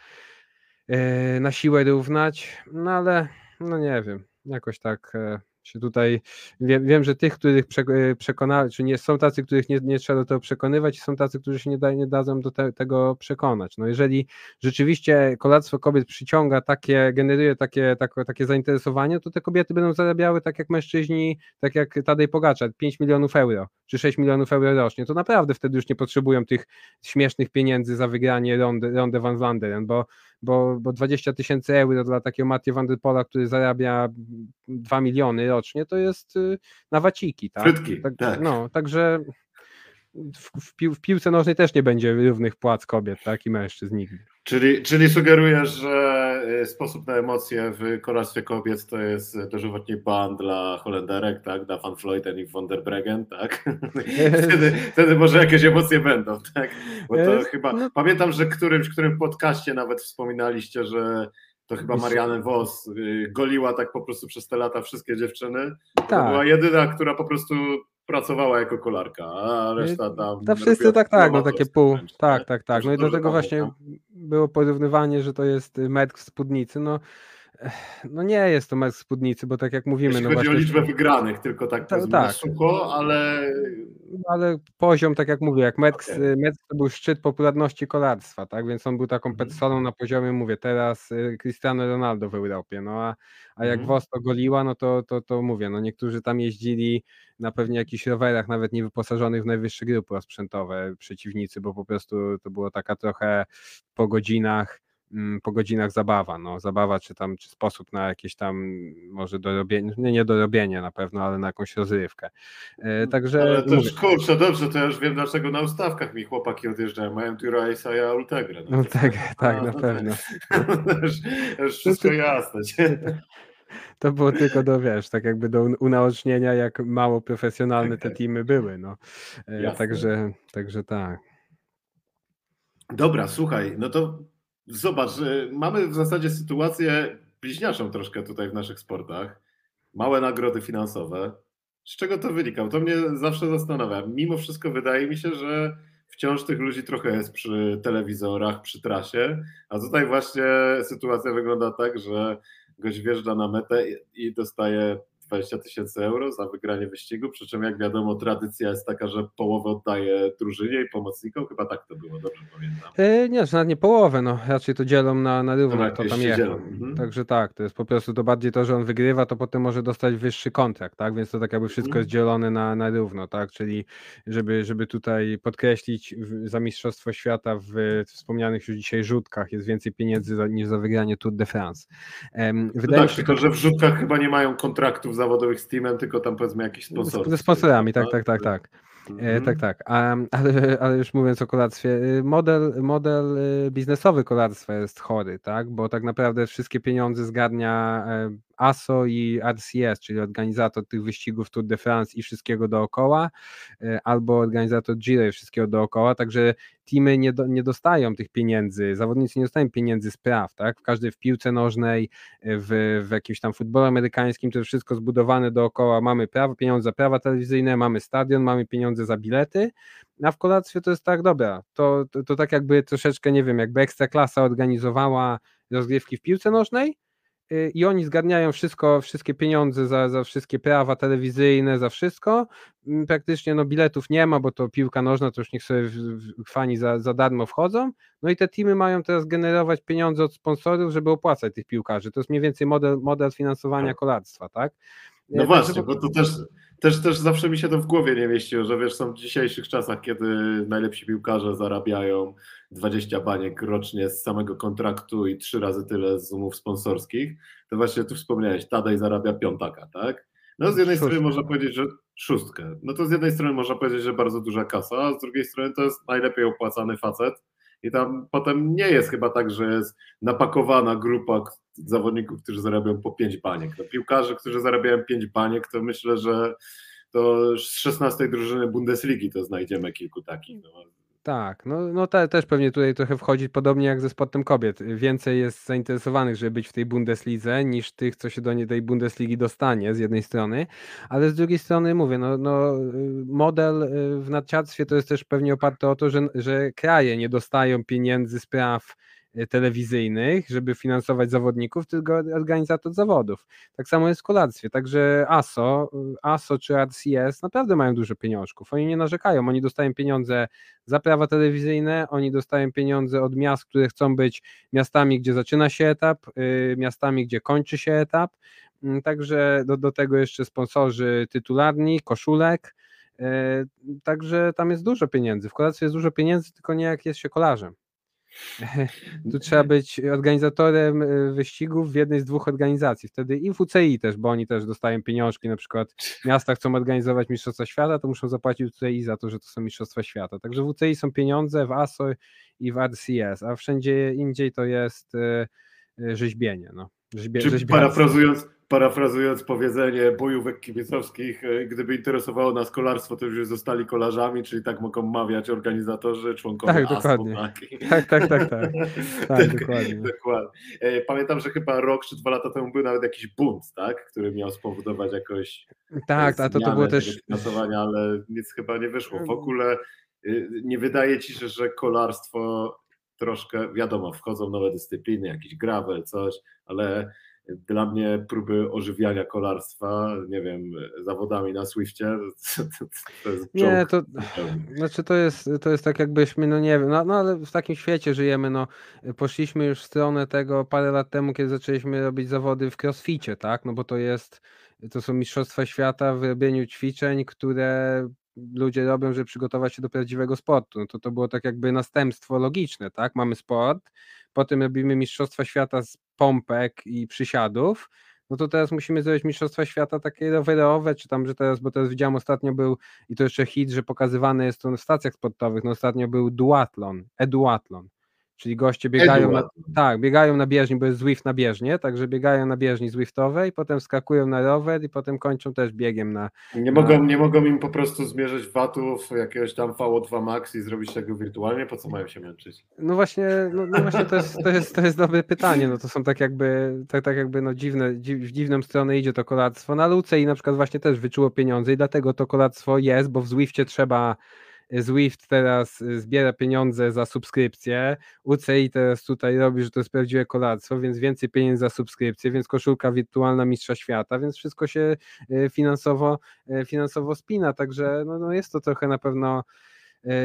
yy, na siłę równać, no ale no nie wiem, jakoś tak yy, się tutaj, wiem, wiem że tych, których e, przekonali, czy nie są tacy, których nie, nie trzeba do tego przekonywać i są tacy, którzy się nie, da, nie dadzą do te, tego przekonać. No jeżeli rzeczywiście kolarstwo kobiet przyciąga takie, generuje takie, takie, takie zainteresowanie, to te kobiety będą zarabiały tak jak mężczyźni, tak jak Tadej Pogaczar, 5 milionów euro, czy 6 milionów euro rocznie, to naprawdę wtedy już nie potrzebują tych śmiesznych pieniędzy za wygranie rondy, rondę Van Wanderen, bo bo, bo 20 tysięcy euro dla takiego Matthew Van Der Pola, który zarabia 2 miliony rocznie, to jest y, na waciki. Tak? Frytki, tak, tak. No, także w, pił, w, piłce nożnej też nie będzie równych płac kobiet tak, i mężczyzn nigdy. Czyli, czyli sugerujesz, że y, sposób na emocje w kolarstwie kobiet to jest dożywotni ban dla Holenderek, tak? Dla Van Floyden i von der Breggen, tak? wtedy, wtedy może jakieś emocje będą, tak? Bo to chyba, no. pamiętam, że którymś, którym podcaście nawet wspominaliście, że to chyba Marianne Vos y, goliła tak po prostu przez te lata wszystkie dziewczyny. Tak. To była jedyna, która po prostu pracowała jako kolarka, a reszta tam. Ta wszyscy tak, tak, no takie pół. Wręcz, tak, tak, tak. No i do tego właśnie było porównywanie, że to jest metr w spódnicy. No, no nie jest to w spódnicy, bo tak jak mówimy. Jeśli no chodzi właśnie, o liczbę wygranych, tylko tak, tak, tak. sucho, ale. No, ale poziom, tak jak mówię, jak metr, okay. to był szczyt popularności kolarstwa, tak? Więc on był taką mm. personą na poziomie, mówię, teraz y, Cristiano Ronaldo w Europie. No a, a jak mm. Wosto goliła, no to, to, to mówię, no niektórzy tam jeździli na pewnie jakichś rowerach, nawet nie wyposażonych w najwyższe grupy osprzętowe przeciwnicy, bo po prostu to było taka trochę po godzinach po godzinach zabawa, no zabawa czy tam, czy sposób na jakieś tam może dorobienie, nie, nie dorobienie na pewno, ale na jakąś rozrywkę. E, także... Ale to już kurczę, dobrze, to ja już wiem dlaczego na ustawkach mi chłopaki odjeżdżają, mają Duraisa, ja Ultegrę. No, tak, tak, na no pewno. już, już wszystko jasne. To było tylko do, wiesz, tak jakby do unaocznienia, jak mało profesjonalne te teamy były, no. E, także, także tak. Dobra, słuchaj, no to Zobacz, mamy w zasadzie sytuację bliźniaczą troszkę tutaj w naszych sportach. Małe nagrody finansowe. Z czego to wynika? To mnie zawsze zastanawia. Mimo wszystko wydaje mi się, że wciąż tych ludzi trochę jest przy telewizorach, przy trasie, a tutaj właśnie sytuacja wygląda tak, że gość wjeżdża na metę i dostaje 20 tysięcy euro za wygranie wyścigu, przy czym jak wiadomo tradycja jest taka, że połowę oddaje drużynie i pomocnikom, chyba tak to było, dobrze pamiętam. E, nie, nawet nie połowę, no raczej to dzielą na, na równo, no, to tam jest. Mhm. Także tak, to jest po prostu to bardziej to, że on wygrywa, to potem może dostać wyższy kontrakt, tak, więc to tak jakby wszystko mhm. jest dzielone na, na równo, tak, czyli żeby, żeby tutaj podkreślić za Mistrzostwo Świata w wspomnianych już dzisiaj rzutkach jest więcej pieniędzy niż za wygranie Tour de France. Um, wydaje no tak, się, tylko to... że w rzutkach chyba nie mają kontraktów zawodowych z teamem, tylko tam powiedzmy jakiś sponsor. Ze sponsorami, tak, tak, tak, tak. E, tak, tak. ale, ale już mówiąc o kolarstwie, y, model, model y, biznesowy kolarstwa jest chory, tak? Bo tak naprawdę wszystkie pieniądze zgarnia e, ASO i RCS, czyli organizator tych wyścigów Tour de France i wszystkiego dookoła, e, albo organizator Giro i wszystkiego dookoła, także teamy nie, do, nie dostają tych pieniędzy, zawodnicy nie dostają pieniędzy z praw, tak? W każdej w piłce nożnej, w, w jakimś tam futbolu amerykańskim, to jest wszystko zbudowane dookoła, mamy prawo, pieniądze za prawa telewizyjne, mamy stadion, mamy pieniądze za bilety, a w kolację to jest tak, dobra, to, to, to tak jakby troszeczkę, nie wiem, jakby Ekstraklasa organizowała rozgrywki w piłce nożnej, i oni zgarniają wszystko, wszystkie pieniądze za, za wszystkie prawa telewizyjne, za wszystko. Mm, praktycznie no, biletów nie ma, bo to piłka nożna, to już niech sobie fani za, za darmo wchodzą. No i te teamy mają teraz generować pieniądze od sponsorów, żeby opłacać tych piłkarzy. To jest mniej więcej model, model finansowania tak. kolarstwa, tak? No y, właśnie, bo to też, też, też zawsze mi się to w głowie nie mieściło, że wiesz, są w dzisiejszych czasach, kiedy najlepsi piłkarze zarabiają 20 baniek rocznie z samego kontraktu i trzy razy tyle z umów sponsorskich, to właśnie tu wspomniałeś, Tadej zarabia piątaka, tak? No z jednej strony można powiedzieć, że szóstkę. No to z jednej strony można powiedzieć, że bardzo duża kasa, a z drugiej strony to jest najlepiej opłacany facet i tam potem nie jest chyba tak, że jest napakowana grupa zawodników, którzy zarabiają po 5 baniek. No, piłkarze, którzy zarabiają 5 baniek, to myślę, że to z 16 drużyny Bundesligi to znajdziemy kilku takich. No. Tak, no, no te, też pewnie tutaj trochę wchodzi podobnie jak ze sportem kobiet. Więcej jest zainteresowanych, żeby być w tej Bundeslidze, niż tych, co się do niej tej Bundesligi dostanie z jednej strony, ale z drugiej strony mówię, no, no model y, w narciarstwie to jest też pewnie oparty o to, że, że kraje nie dostają pieniędzy z praw Y, telewizyjnych, żeby finansować zawodników, tylko organizator zawodów. Tak samo jest w kolarstwie. Także ASO, y, ASO czy RCS naprawdę mają dużo pieniążków. Oni nie narzekają, oni dostają pieniądze za prawa telewizyjne, oni dostają pieniądze od miast, które chcą być miastami, gdzie zaczyna się etap, y, miastami, gdzie kończy się etap. Mm, także do, do tego jeszcze sponsorzy tytularni, koszulek. Także tam jest dużo pieniędzy. W kolarstwie jest dużo pieniędzy, tylko nie jak jest się kolarzem. Tu trzeba być organizatorem y, wyścigów w jednej z dwóch organizacji. Wtedy i WCI też, bo oni też dostają pieniążki, na przykład miasta chcą organizować Mistrzostwa Świata, to muszą zapłacić WCI za to, że to są Mistrzostwa Świata. Także w WCI są pieniądze w ASO i w RCS, a wszędzie indziej to jest y, y, rzeźbienie. No. Rzeźbie, Czy parafrazując, parafrazując powiedzenie bojówek kibicowskich, e, gdyby interesowało nas kolarstwo, to już zostali kolarzami, czyli tak mogą mawiać organizatorzy, członkowie tak, dokładnie. tak? tak, tak, tak, tak. dokładnie. dokładnie. E, pamiętam, że chyba rok czy dwa lata temu był nawet jakiś bunt, tak? który miał spowodować jakoś tak, a to, to było też finansowania, ale nic chyba nie wyszło. W ogóle nie wydaje ci się, że kolarstwo troszkę, wiadomo, wchodzą nowe dyscypliny, jakiś gravel, coś, ale dla mnie próby ożywiania kolarstwa, nie wiem, zawodami na Swiftie, to, jest Nie, to znaczy to jest, to jest tak jakbyśmy, no nie wiem, no, no, ale w takim świecie żyjemy, no poszliśmy już w stronę tego parę lat temu, kiedy zaczęliśmy robić zawody w crossficie, tak, no bo to jest, to są mistrzostwa świata w robieniu ćwiczeń, które ludzie robią, żeby przygotować się do prawdziwego sportu. No to to było tak jakby następstwo logiczne, tak? Mamy sport, potem robimy Mistrzostwa Świata z pompek i przysiadów, no to teraz musimy zrobić Mistrzostwa Świata takie rowerowe, czy tam, że teraz, bo teraz widziałem ostatnio był, i to jeszcze hit, że pokazywane jest to w stacjach sportowych, no ostatnio był duatlon, eduatlon, Czyli goście biegają na, tak, biegają na bieżni, bo jest Zwift na bieżnie, także biegają na bieżni Zwiftowej, potem skakują na rower i potem kończą też biegiem na... Nie mogą, nie mogą im po prostu zmierzyć watów jakiegoś tam VO2 Max i zrobić tego wirtualnie? Po co mają się męczyć? No właśnie, no, no właśnie to, jest, to, jest, to jest dobre pytanie, no to są tak jakby, tak, tak jakby no dziwne, dziw, w dziwną stronę idzie to kolarstwo. Na Luce i na przykład właśnie też wyczuło pieniądze i dlatego to kolarstwo jest, bo w Zwifcie trzeba Zwift teraz y, zbiera pieniądze za subskrypcję, UCI teraz tutaj robi, że to jest prawdziwe kolarstwo, więc więcej pieniędzy za subskrypcję, więc koszulka wirtualna mistrza świata, więc wszystko się y, finansowo, y, finansowo spina, także no, no jest to trochę na pewno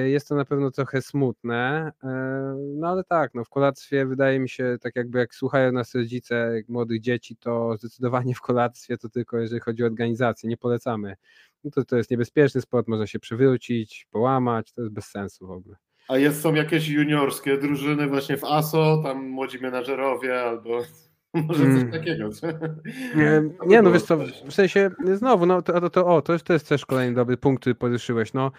jest to na pewno trochę smutne, no ale tak, no w kolarstwie wydaje mi się, tak jakby jak słuchają nas rodzice młodych dzieci, to zdecydowanie w kolarstwie to tylko jeżeli chodzi o organizację, nie polecamy no to, to jest niebezpieczny sport, można się przewrócić, połamać, to jest bez sensu w ogóle. A jest, są jakieś juniorskie drużyny właśnie w ASO, tam młodzi menadżerowie albo... Może Mm. coś takiego. co? Nie, nie no wiesz co, w sensie znowu, no to, to, to, o, to jest, to jest też kolejny dobry punkt, który poruszyłeś. No,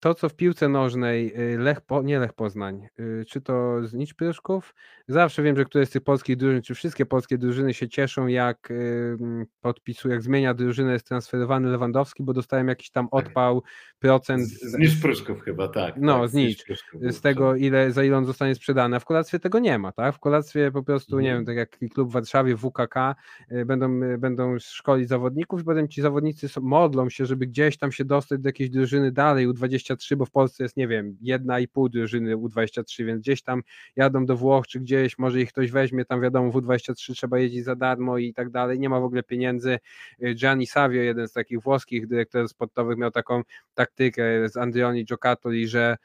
to, co w piłce nożnej y, Lech, po, nie Lech Poznań, y, czy to z Nicz Pryszków, zawsze wiem, że któreś z tych polskich drużyn, czy wszystkie polskie drużyny się cieszą, jak podpisuje, jak zmienia drużynę, jest transferowany Lewandowski, bo dostałem jakiś tam odpał, procent Z, z Niż Pruszków chyba, tak. No, tak, z Nicz. Z tego, ile, za ile on zostanie sprzedany. A w kolarstwie tego nie ma, tak? W kolarstwie po prostu, nie Mhm. wiem, tak jak klub w Warszawie, WKK, y, będą, y, będą szkolić zawodników i potem ci zawodnicy modlą się, żeby gdzieś tam się dostać do jakiejś drużyny dalej U23, bo w Polsce jest, nie wiem, jedna i pół drużyny U23, więc gdzieś tam jadą do Włoch, czy gdzieś, może ich ktoś weźmie, tam wiadomo, w U23 trzeba jeździć za darmo i tak dalej, nie ma w ogóle pieniędzy. Y, Gianni Savio, jeden z takich włoskich dyrektorów sportowych, miał taką taktykę z Andrioni Giocattoli, że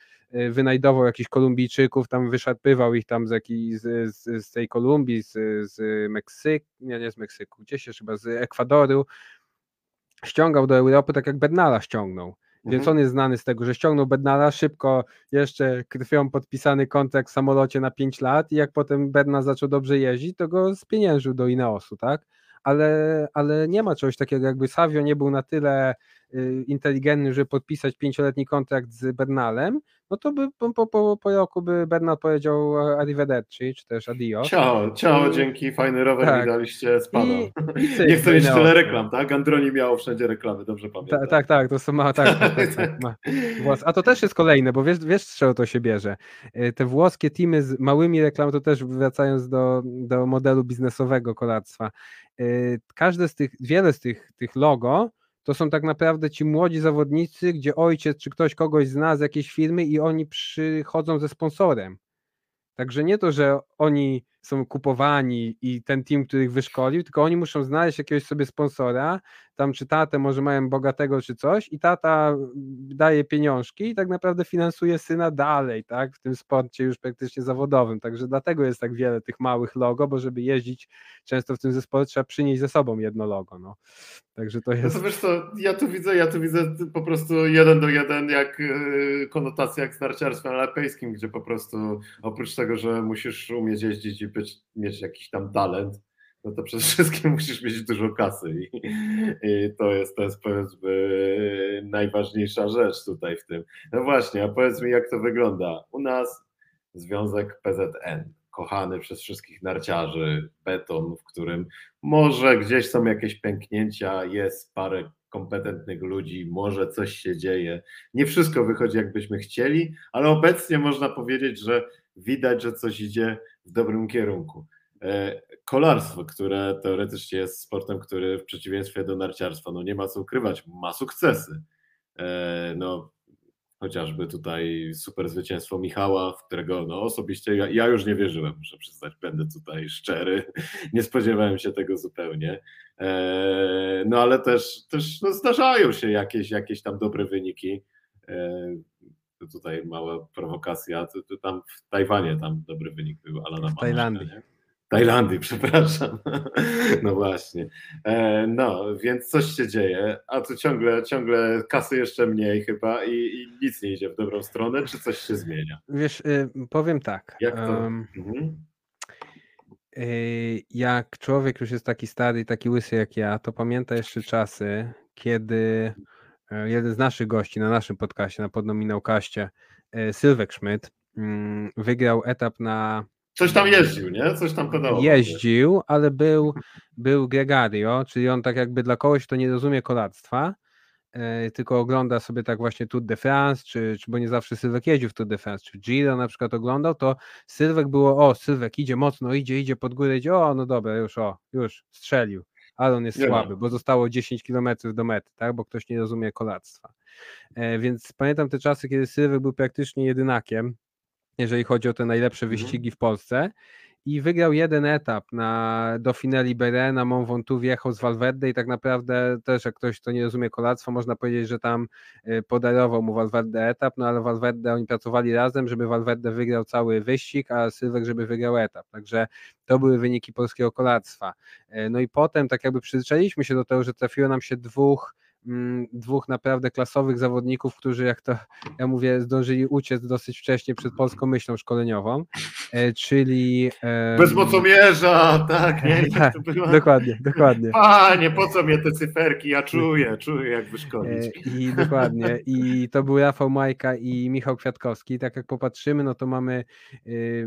wynajdował jakichś Kolumbijczyków, tam wyszarpywał ich tam z, jakiej, z, z, z tej Kolumbii, z, z Meksyku, nie, nie z Meksyku, gdzieś jeszcze chyba z Ekwadoru, ściągał do Europy tak jak Bednala ściągnął. Więc Mhm. on jest znany z tego, że ściągnął Bednala szybko, jeszcze krwią podpisany kontrakt w samolocie na 5 lat i jak potem Bednal zaczął dobrze jeździć, to go spieniężył do Ineosu, tak? Ale, ale nie ma czegoś takiego, jakby Savio nie był na tyle y, inteligentny, żeby podpisać pięcioletni kontrakt z Bednalem, no to by po, po, po, roku by Bednal powiedział e, arrivederci, czy też adios. Ciao, ciao, I- dzięki, fajny rower tak. mi daliście. I- i cyk, Nie chcę mieć tyle reklam, tak? Androni miało wszędzie reklamy, dobrze pamiętam. Tak, tak, tak, to są ma, tak, tak, tak, tak, ma. Włos. A to też jest kolejne, bo wiesz, wiesz z czego to się bierze. Y, Te włoskie teamy z małymi reklamami, to też wracając do, do modelu biznesowego kolarstwa. y, Każde z tych, wiele z tych, tych logo to są tak naprawdę ci młodzi zawodnicy, gdzie ojciec czy ktoś kogoś zna z jakiejś firmy i oni przychodzą ze sponsorem. Także nie to, że oni są kupowani i ten team, który ich wyszkolił, tylko oni muszą znaleźć jakiegoś sobie sponsora, tam czy tatę może mają bogatego czy coś i tata mm, daje pieniążki i tak naprawdę finansuje syna dalej, tak, w tym sporcie już praktycznie zawodowym, także dlatego jest tak wiele tych małych logo, bo żeby jeździć często w tym zespole trzeba przynieść ze sobą jedno logo, no. Także to No jest... to wiesz co, ja tu widzę, ja tu widzę po prostu jeden do jeden jak yy, konotacja jak z narciarstwem alpejskim, gdzie po prostu oprócz tego, że musisz umieć jeździć i być, mieć jakiś tam talent, no to przede wszystkim musisz mieć dużo kasy i, i to jest, to jest powiedzmy najważniejsza rzecz tutaj w tym. No właśnie, a powiedz mi jak to wygląda. U nas Związek PZN, kochany przez wszystkich narciarzy, beton, w którym może gdzieś są jakieś pęknięcia, jest parę kompetentnych ludzi, może coś się dzieje. Nie wszystko wychodzi jakbyśmy chcieli, ale obecnie można powiedzieć, że widać, że coś idzie w dobrym kierunku. E, Kolarstwo, które teoretycznie jest sportem, który w przeciwieństwie do narciarstwa, no nie ma co ukrywać, ma sukcesy. E, No, chociażby tutaj super zwycięstwo Michała, w którego no, osobiście ja, ja już nie wierzyłem, muszę przyznać, będę tutaj szczery, nie spodziewałem się tego zupełnie. E, no ale też, też no, zdarzają się jakieś, jakieś tam dobre wyniki. Tutaj mała prowokacja, to, to tam w Tajwanie tam dobry wynik był Alana W Tajlandii. Nie? Tajlandii, przepraszam. No właśnie. E, no, więc coś się dzieje, a tu ciągle, ciągle kasy jeszcze mniej chyba i, i nic nie idzie w dobrą stronę, czy coś się zmienia? Wiesz, y, powiem tak, Jak to? em, Mhm. Yy, Jak człowiek już jest taki stary i taki łysy jak ja, to pamięta jeszcze czasy, kiedy jeden z naszych gości na naszym podcaście, na Podnominałkaście, e, Sylwek Schmidt, mm, wygrał etap na Coś tam jeździł, nie? Coś tam pedałował. jeździł, ale był, był gregario, czyli on tak jakby dla kogoś, kto nie rozumie kolarstwa, e, tylko ogląda sobie tak właśnie Tour de France, czy, czy bo nie zawsze Sylwek jeździł w Tour de France, czy Giro na przykład oglądał, to Sylwek było, o Sylwek idzie mocno, idzie, idzie pod górę, idzie, o no dobra, już o, już strzelił, ale on jest Nie słaby, bo zostało 10 km do mety, tak, bo ktoś nie rozumie kolarstwa. E, Więc pamiętam te czasy, kiedy Sylwek był praktycznie jedynakiem, jeżeli chodzi o te najlepsze Mhm. wyścigi w Polsce i wygrał jeden etap na Dauphiné Libéré, na Mont Ventoux wjechał z Valverde i tak naprawdę też jak ktoś, kto nie rozumie kolarstwa, można powiedzieć, że tam y, podarował mu Valverde etap, no ale Valverde, oni pracowali razem, żeby Valverde wygrał cały wyścig, a Sylwek, żeby wygrał etap, także to były wyniki polskiego kolarstwa. Y, No i potem tak jakby przyzwyczailiśmy się do tego, że trafiło nam się dwóch dwóch naprawdę klasowych zawodników, którzy jak to ja mówię, zdążyli uciec dosyć wcześnie przed polską myślą szkoleniową. e, czyli... Bez mocomierza, tak, nie? tak, dokładnie, dokładnie. Panie, po co mnie te cyferki? Ja czuję, czuję jak wyszkolić. I dokładnie. I to był Rafał Majka i Michał Kwiatkowski. Tak jak popatrzymy, no to mamy,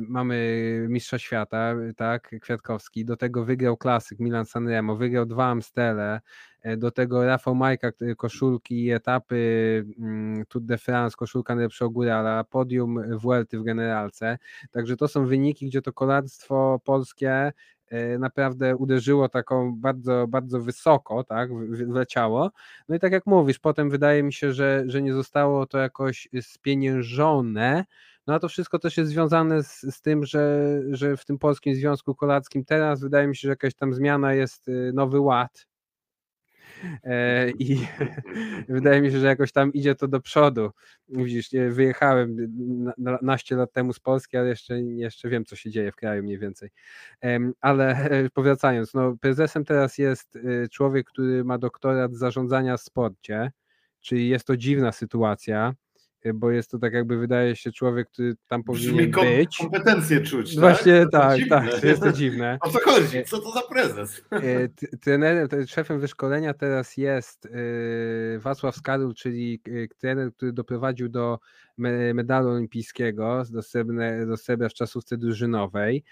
mamy mistrza świata, tak, Kwiatkowski. Do tego wygrał klasyk Milan Sanremo, wygrał dwa Amstele, E, do tego Rafał Majka, koszulki i etapy mm, Tour de France, koszulka najlepszego górala, podium Vuelty w generalce. Także to są wyniki, gdzie to kolarstwo polskie e, naprawdę uderzyło taką bardzo, bardzo wysoko, tak, wleciało. No i tak jak mówisz, potem wydaje mi się, że, że nie zostało to jakoś spieniężone, no a to wszystko też jest związane z, z tym, że, że w tym Polskim Związku Kolarstwem teraz wydaje mi się, że jakaś tam zmiana jest, nowy ład, E, i wydaje mi się, że jakoś tam idzie to do przodu. Widzisz, wyjechałem naście lat temu z Polski, ale jeszcze, jeszcze wiem, co się dzieje w kraju mniej więcej. Ale e, powracając, no, prezesem teraz jest e, człowiek, który ma doktorat zarządzania w sporcie, czyli jest to dziwna sytuacja Y, bo jest to tak jakby wydaje się człowiek, który tam powinien kom być. kompetencje czuć, tak? Właśnie tak, tak, tak jest to dziwne. O co chodzi? Co to za prezes? Y, trenerem, szefem wyszkolenia teraz jest y, Wacław Skarul, czyli trener, który doprowadził do medalu olimpijskiego, do srebra, do srebra w czasówce drużynowej,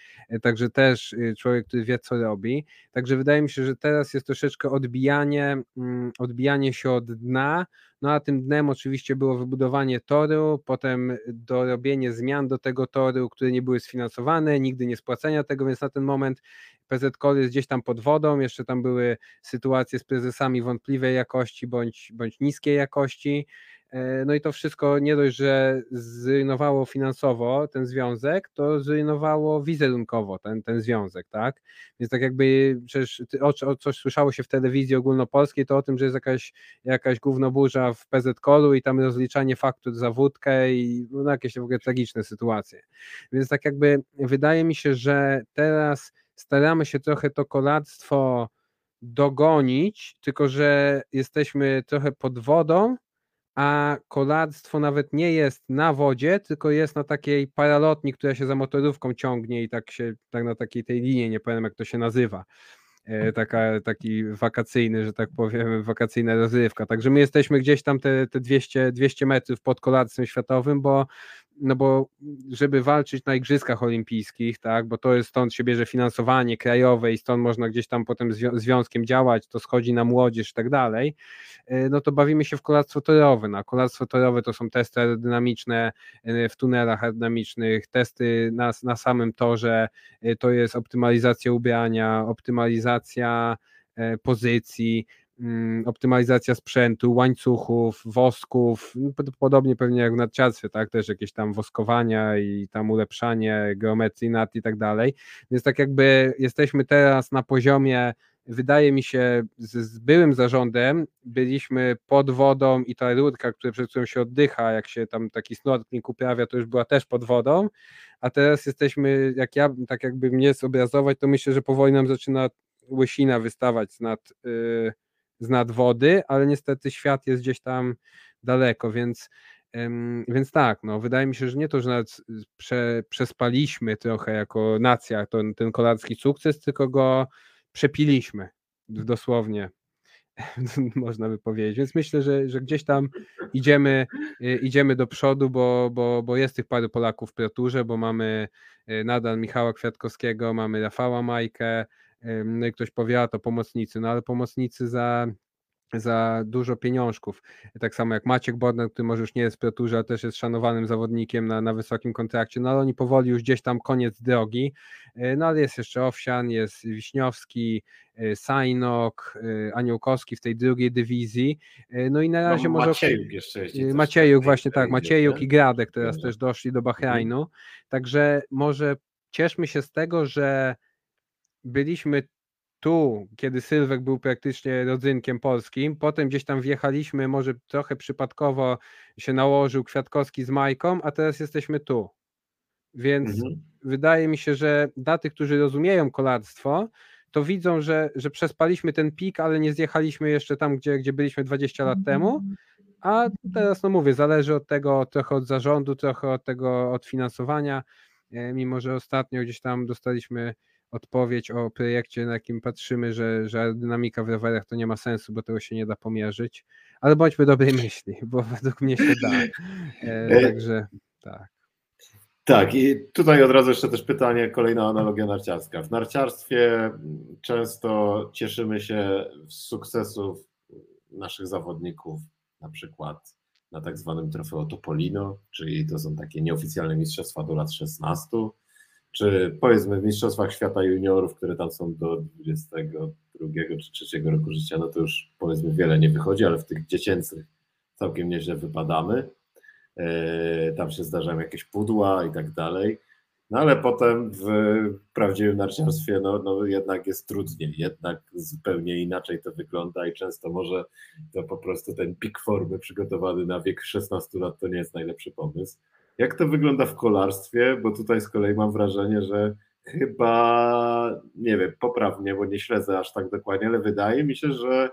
także też człowiek, który wie, co robi. Także wydaje mi się, że teraz jest troszeczkę odbijanie, mm, odbijanie się od dna, no a tym dnem oczywiście było wybudowanie toru, potem dorobienie zmian do tego toru, które nie były sfinansowane, nigdy nie spłacenia tego, więc na ten moment PZ Kol jest gdzieś tam pod wodą, jeszcze tam były sytuacje z prezesami wątpliwej jakości bądź, bądź niskiej jakości. E, no i to wszystko nie dość, że zrujnowało finansowo ten związek, to zrujnowało wizerunkowo ten, ten związek, tak? Więc tak jakby przecież o, o coś słyszało się w telewizji ogólnopolskiej, to o tym, że jest jakaś, jakaś gównoburza w PZ-Kolu i tam rozliczanie faktur za wódkę i no, jakieś w ogóle tragiczne sytuacje. Więc tak jakby wydaje mi się, że teraz staramy się trochę to kolarstwo dogonić, tylko że jesteśmy trochę pod wodą, a kolarstwo nawet nie jest na wodzie, tylko jest na takiej paralotni, która się za motorówką ciągnie i tak się, tak na takiej tej linii, nie powiem jak to się nazywa. E, taka, taki wakacyjny, że tak powiem, wakacyjna rozrywka. Także my jesteśmy gdzieś tam te, te 200, 200 metrów pod kolarstwem światowym, bo no bo żeby walczyć na Igrzyskach Olimpijskich, tak, bo to jest stąd się bierze finansowanie krajowe i stąd można gdzieś tam potem związkiem działać, to schodzi na młodzież i tak dalej, e, no to bawimy się w kolarstwo torowe. No, kolarstwo torowe to są testy aerodynamiczne e, w tunelach aerodynamicznych, testy na, na samym torze, e, to jest optymalizacja ubrania, optymalizacja pozycji, optymalizacja sprzętu, łańcuchów, wosków, podobnie pewnie jak w narciarstwie, tak, też jakieś tam woskowania i tam ulepszanie geometrii nat i tak dalej, więc tak jakby jesteśmy teraz na poziomie wydaje mi się, z, z, byłym zarządem byliśmy pod wodą i ta rurka, która, przed którą się oddycha, jak się tam taki snorkeling uprawia, to już była też pod wodą, a teraz jesteśmy, jak ja, tak jakby mnie zobrazować, to myślę, że powoli nam zaczyna łysina wystawać nad, yy, z nad wody, ale niestety świat jest gdzieś tam daleko, więc, więc tak, no, wydaje mi się, że nie to, że nawet prze, przespaliśmy trochę jako nacja ten, ten kolarski sukces, tylko go przepiliśmy dosłownie można by powiedzieć. Więc myślę, że, że gdzieś tam idziemy, y, idziemy do przodu, bo, bo, bo jest tych paru Polaków w Pioturze, bo mamy y, nadal Michała Kwiatkowskiego, mamy Rafała Majkę, ktoś powie, a to pomocnicy, no ale pomocnicy za za dużo pieniążków. Tak samo jak Maciek Bodnar, który może już nie jest w Pioturze, ale też jest szanowanym zawodnikiem na, na wysokim kontrakcie, no ale oni powoli już gdzieś tam koniec drogi, e, no ale jest jeszcze Owsian, jest Wiśniowski, e, Sajnok, e, Aniołkowski w tej drugiej dywizji, no i na no, razie no, może... Maciejuk jeszcze jest. Maciejuk, właśnie tak, Maciejuk i Gradek teraz też doszli do Bahrajnu, także może cieszmy się z tego, że byliśmy tu, kiedy Sylwek był praktycznie rodzynkiem polskim, potem gdzieś tam wjechaliśmy, może trochę przypadkowo się nałożył Kwiatkowski z Majką, a teraz jesteśmy tu. Więc mhm. wydaje mi się, że dla tych, którzy rozumieją kolarstwo, to widzą, że, że przespaliśmy ten pik, ale nie zjechaliśmy jeszcze tam, gdzie, gdzie byliśmy 20 lat temu. A teraz, no mówię, zależy od tego trochę od zarządu, trochę od tego od finansowania. mimo że ostatnio gdzieś tam dostaliśmy odpowiedź o projekcie, na jakim patrzymy, że, że aerodynamika w rowerach to nie ma sensu, bo tego się nie da pomierzyć, ale bądźmy dobrej myśli, bo według mnie się da. E, także tak. Tak, i tutaj od razu jeszcze też pytanie, kolejna analogia narciarska. W narciarstwie często cieszymy się z sukcesów naszych zawodników, na przykład na tak zwanym trofeo Topolino, czyli to są takie nieoficjalne mistrzostwa do lat 16, czy powiedzmy w Mistrzostwach Świata Juniorów, które tam są do 22 czy 3 roku życia, no to już powiedzmy wiele nie wychodzi, ale w tych dziecięcych całkiem nieźle wypadamy. E, tam się zdarzają jakieś pudła i tak dalej. No ale potem w prawdziwym narciarstwie no, no jednak jest trudniej, jednak zupełnie inaczej to wygląda i często może to po prostu ten pik formy przygotowany na wiek 16 lat to nie jest najlepszy pomysł. Jak to wygląda w kolarstwie? Bo tutaj z kolei mam wrażenie, że chyba, nie wiem, poprawnie, bo nie śledzę aż tak dokładnie, ale wydaje mi się, że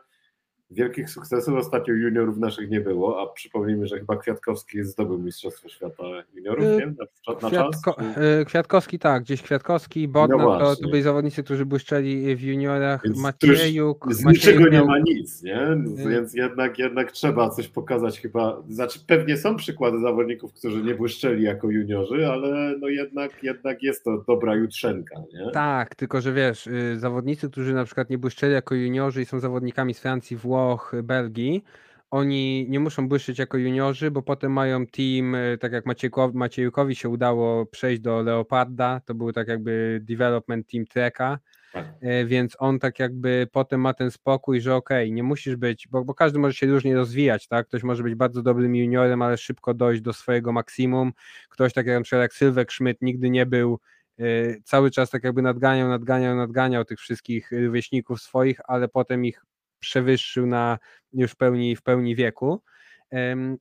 wielkich sukcesów ostatnio juniorów naszych nie było, a przypomnijmy, że chyba Kwiatkowski zdobył Mistrzostwo Świata Juniorów, y, nie? Na, na Kwiatko, czas? Y, Kwiatkowski tak, gdzieś Kwiatkowski, Bodnar, no to, to byli zawodnicy, którzy błyszczeli w juniorach, Więc Maciejuk. Z niczego nie ma nic, nie? Y. Więc jednak, jednak trzeba coś pokazać chyba, znaczy pewnie są przykłady zawodników, którzy nie błyszczeli jako juniorzy, ale no jednak, jednak jest to dobra jutrzenka, nie? Tak, tylko że wiesz, zawodnicy, którzy na przykład nie błyszczeli jako juniorzy i są zawodnikami z Francji, Włoch, Włoch, Belgii, oni nie muszą błyszczeć jako juniorzy, bo potem mają team, e, tak jak Maciejkowi, Maciejukowi się udało przejść do Leoparda, to był tak jakby development team Treka, tak. E, więc on tak jakby potem ma ten spokój, że okej, okay, nie musisz być, bo, bo, każdy może się różnie rozwijać, tak? Ktoś może być bardzo dobrym juniorem, ale szybko dojść do swojego maksimum. Ktoś tak jak na przykład jak Sylwek Schmidt nigdy nie był e, cały czas tak jakby nadganiał, nadganiał, nadganiał tych wszystkich rówieśników swoich, ale potem ich przewyższył na już pełni, w pełni wieku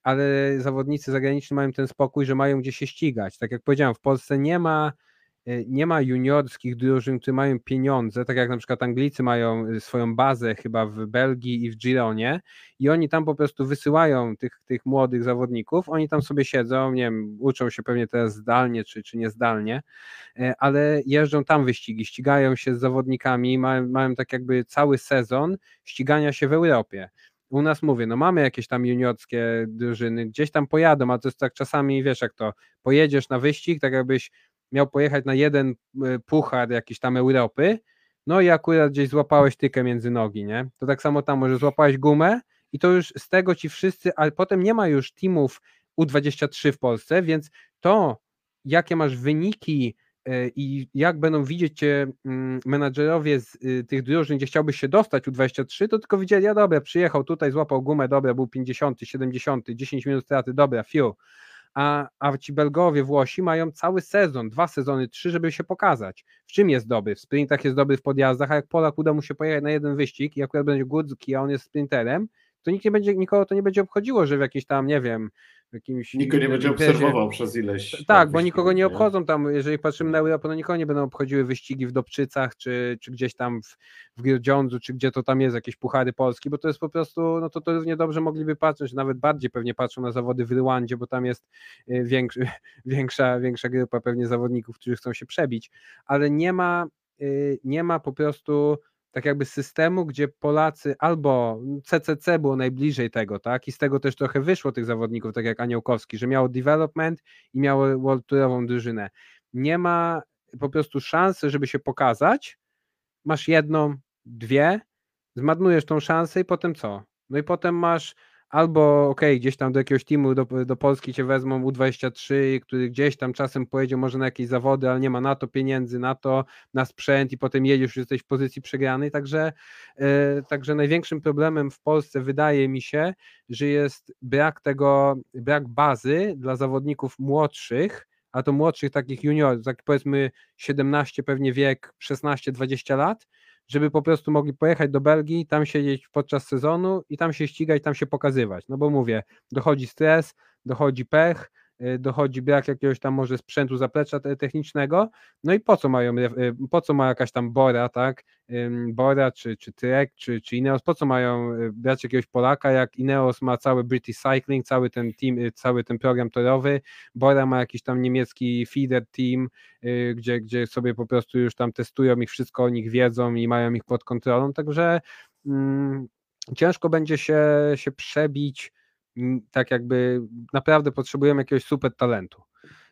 ale zawodnicy zagraniczni mają ten spokój, że mają gdzie się ścigać. Tak jak powiedziałem, w Polsce nie ma nie ma juniorskich drużyn, które mają pieniądze, tak jak na przykład Anglicy mają e, swoją bazę chyba w Belgii i w Gironie i oni tam po prostu wysyłają tych, tych młodych zawodników, oni tam sobie siedzą, nie wiem, uczą się pewnie teraz zdalnie czy, czy niezdalnie, e, ale jeżdżą tam wyścigi, ścigają się z zawodnikami, mają, mają tak jakby cały sezon ścigania się w Europie. U nas mówię, no mamy jakieś tam juniorskie drużyny, gdzieś tam pojadą, a to jest tak czasami, wiesz jak to, pojedziesz na wyścig, tak jakbyś miał pojechać na jeden y, puchar jakiś tam Europy, no i akurat gdzieś złapałeś tykę między nogi, nie? To tak samo tam, może złapałeś gumę i to już z tego ci wszyscy, ale potem nie ma już teamów U23 w Polsce, więc to, jakie masz wyniki E, i jak będą widzieć cię mm, menadżerowie z y, tych drużyn, gdzie chciałbyś się dostać u 23, to tylko widzieli, ja dobra, przyjechał tutaj, złapał gumę, dobra, był 50, 70, 10 minut straty, dobra, fiu. A, a ci Belgowie, Włosi mają cały sezon, dwa sezony, trzy, żeby się pokazać. W czym jest dobry? W sprintach jest dobry w podjazdach, a jak Polak uda mu się pojechać na jeden wyścig i akurat będzie Górski, a on jest sprinterem, to nikt nie będzie, nikogo to nie będzie obchodziło, że w jakiś tam, nie wiem, jakimś. Nikogo nie będzie imprezie. obserwował przez ileś. Tak, bo nikogo nie obchodzą tam, jeżeli patrzymy na Europę, no nikogo nie będą obchodziły wyścigi w Dobczycach, czy, czy gdzieś tam w, w Grudziądzu, czy gdzie to tam jest, jakieś puchary Polski, bo to jest po prostu, no to, to równie dobrze mogliby patrzeć, nawet bardziej pewnie patrzą na zawody w Rwandzie, bo tam jest y, większy, większa, większa grupa pewnie zawodników, którzy chcą się przebić, ale nie ma, y, nie ma po prostu tak jakby systemu, gdzie Polacy albo CCC było najbliżej tego, tak? I z tego też trochę wyszło tych zawodników, tak jak Aniołkowski, że miało development i miało World Tourową drużynę. Nie ma po prostu szansy, żeby się pokazać. Masz jedną, dwie, zmarnujesz tą szansę i potem co? No i potem masz albo ok, gdzieś tam do jakiegoś teamu do, do Polski cię wezmą U23, który gdzieś tam czasem pojedzie może na jakieś zawody, ale nie ma na to pieniędzy, na to, na sprzęt i potem jedziesz, jesteś w pozycji przegranej, także, yy, także największym problemem w Polsce wydaje mi się, że jest brak tego, brak bazy dla zawodników młodszych, a to młodszych takich juniorów, tak powiedzmy 17 pewnie wiek, 16-20 lat, żeby po prostu mogli pojechać do Belgii, tam siedzieć podczas sezonu i tam się ścigać, tam się pokazywać. No bo mówię, dochodzi stres, dochodzi pech, dochodzi brak jakiegoś tam może sprzętu zaplecza technicznego, no i po co mają, po co ma jakaś tam Bora, tak, Bora czy, czy Trek, czy, czy Ineos, po co mają brać jakiegoś Polaka, jak Ineos ma cały British Cycling, cały ten team, cały ten program torowy, Bora ma jakiś tam niemiecki feeder team, gdzie, gdzie sobie po prostu już tam testują ich, wszystko o nich wiedzą i mają ich pod kontrolą, także mm, ciężko będzie się, się przebić, tak jakby naprawdę potrzebujemy jakiegoś super talentu.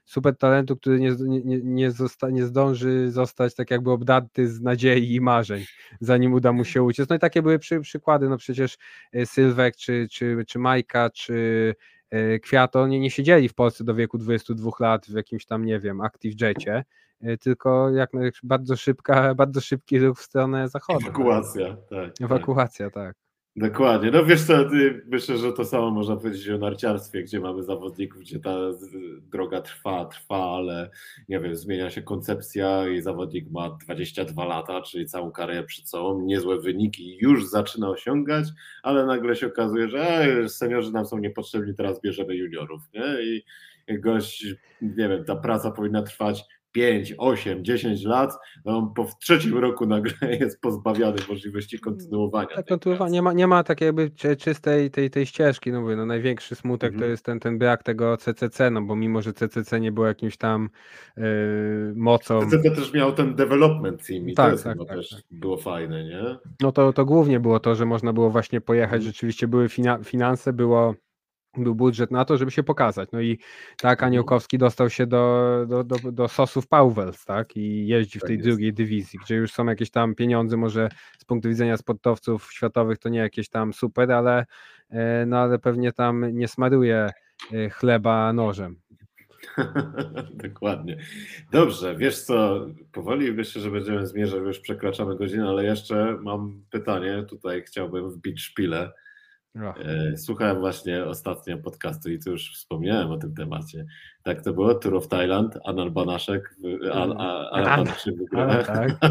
Super talentu, który nie, nie, nie, zosta, nie zdąży zostać tak jakby obdarty z nadziei i marzeń, zanim uda mu się uciec. No i takie były przy, przykłady, no przecież e, Sylwek, czy, czy, czy Majka, czy e, Kwiato, nie, nie siedzieli w Polsce do wieku 22 lat w jakimś tam, nie wiem, Active Jetie, e, tylko jak bardzo szybka, bardzo szybki ruch w stronę zachodu. Ewakuacja, tak. tak. Ewakuacja, tak. Dokładnie. No wiesz co, myślę, że to samo można powiedzieć o narciarstwie, gdzie mamy zawodników, gdzie ta droga trwa, trwa, ale nie wiem, zmienia się koncepcja i zawodnik ma 22 lata, czyli całą karierę przed sobą, niezłe wyniki już zaczyna osiągać, ale nagle się okazuje, że e, seniorzy nam są niepotrzebni, teraz bierzemy juniorów, nie? I gość, nie wiem, ta praca powinna trwać 5, 8, 10 lat, no po trzecim roku nagle jest pozbawiony możliwości kontynuowania. Tak, kontynuowania. Nie ma, nie ma takiej jakby czystej tej, tej ścieżki, no mówię, no największy smutek mhm. to jest ten, ten brak tego CCC, no bo mimo, że CCC nie było jakimś tam yy, mocą. CCC też miał ten development team i tak, to tak, tak, też tak. było fajne, nie? No to, to głównie było to, że można było właśnie pojechać, mhm. rzeczywiście były fina finanse, było był budżet na to, żeby się pokazać. No i tak mhm. Aniołkowski dostał się do, do, do, do Sosów Pauwels, tak? I jeździ w tej tak drugiej dywizji, gdzie już są jakieś tam pieniądze, może z punktu widzenia sportowców światowych to nie jakieś tam super, ale, e, no, ale pewnie tam nie smaruje e, chleba nożem. Dokładnie. Dobrze, wiesz co, powoli myślę, że będziemy zmierzać, już przekraczamy godzinę, ale jeszcze mam pytanie, tutaj chciałbym wbić szpilę. E, słuchałem właśnie ostatnio podcastu i tu już wspomniałem o tym temacie. Tak to było, Tour of Thailand, Anal Banaszek, An, Anal Banaszek wygrał. Tak.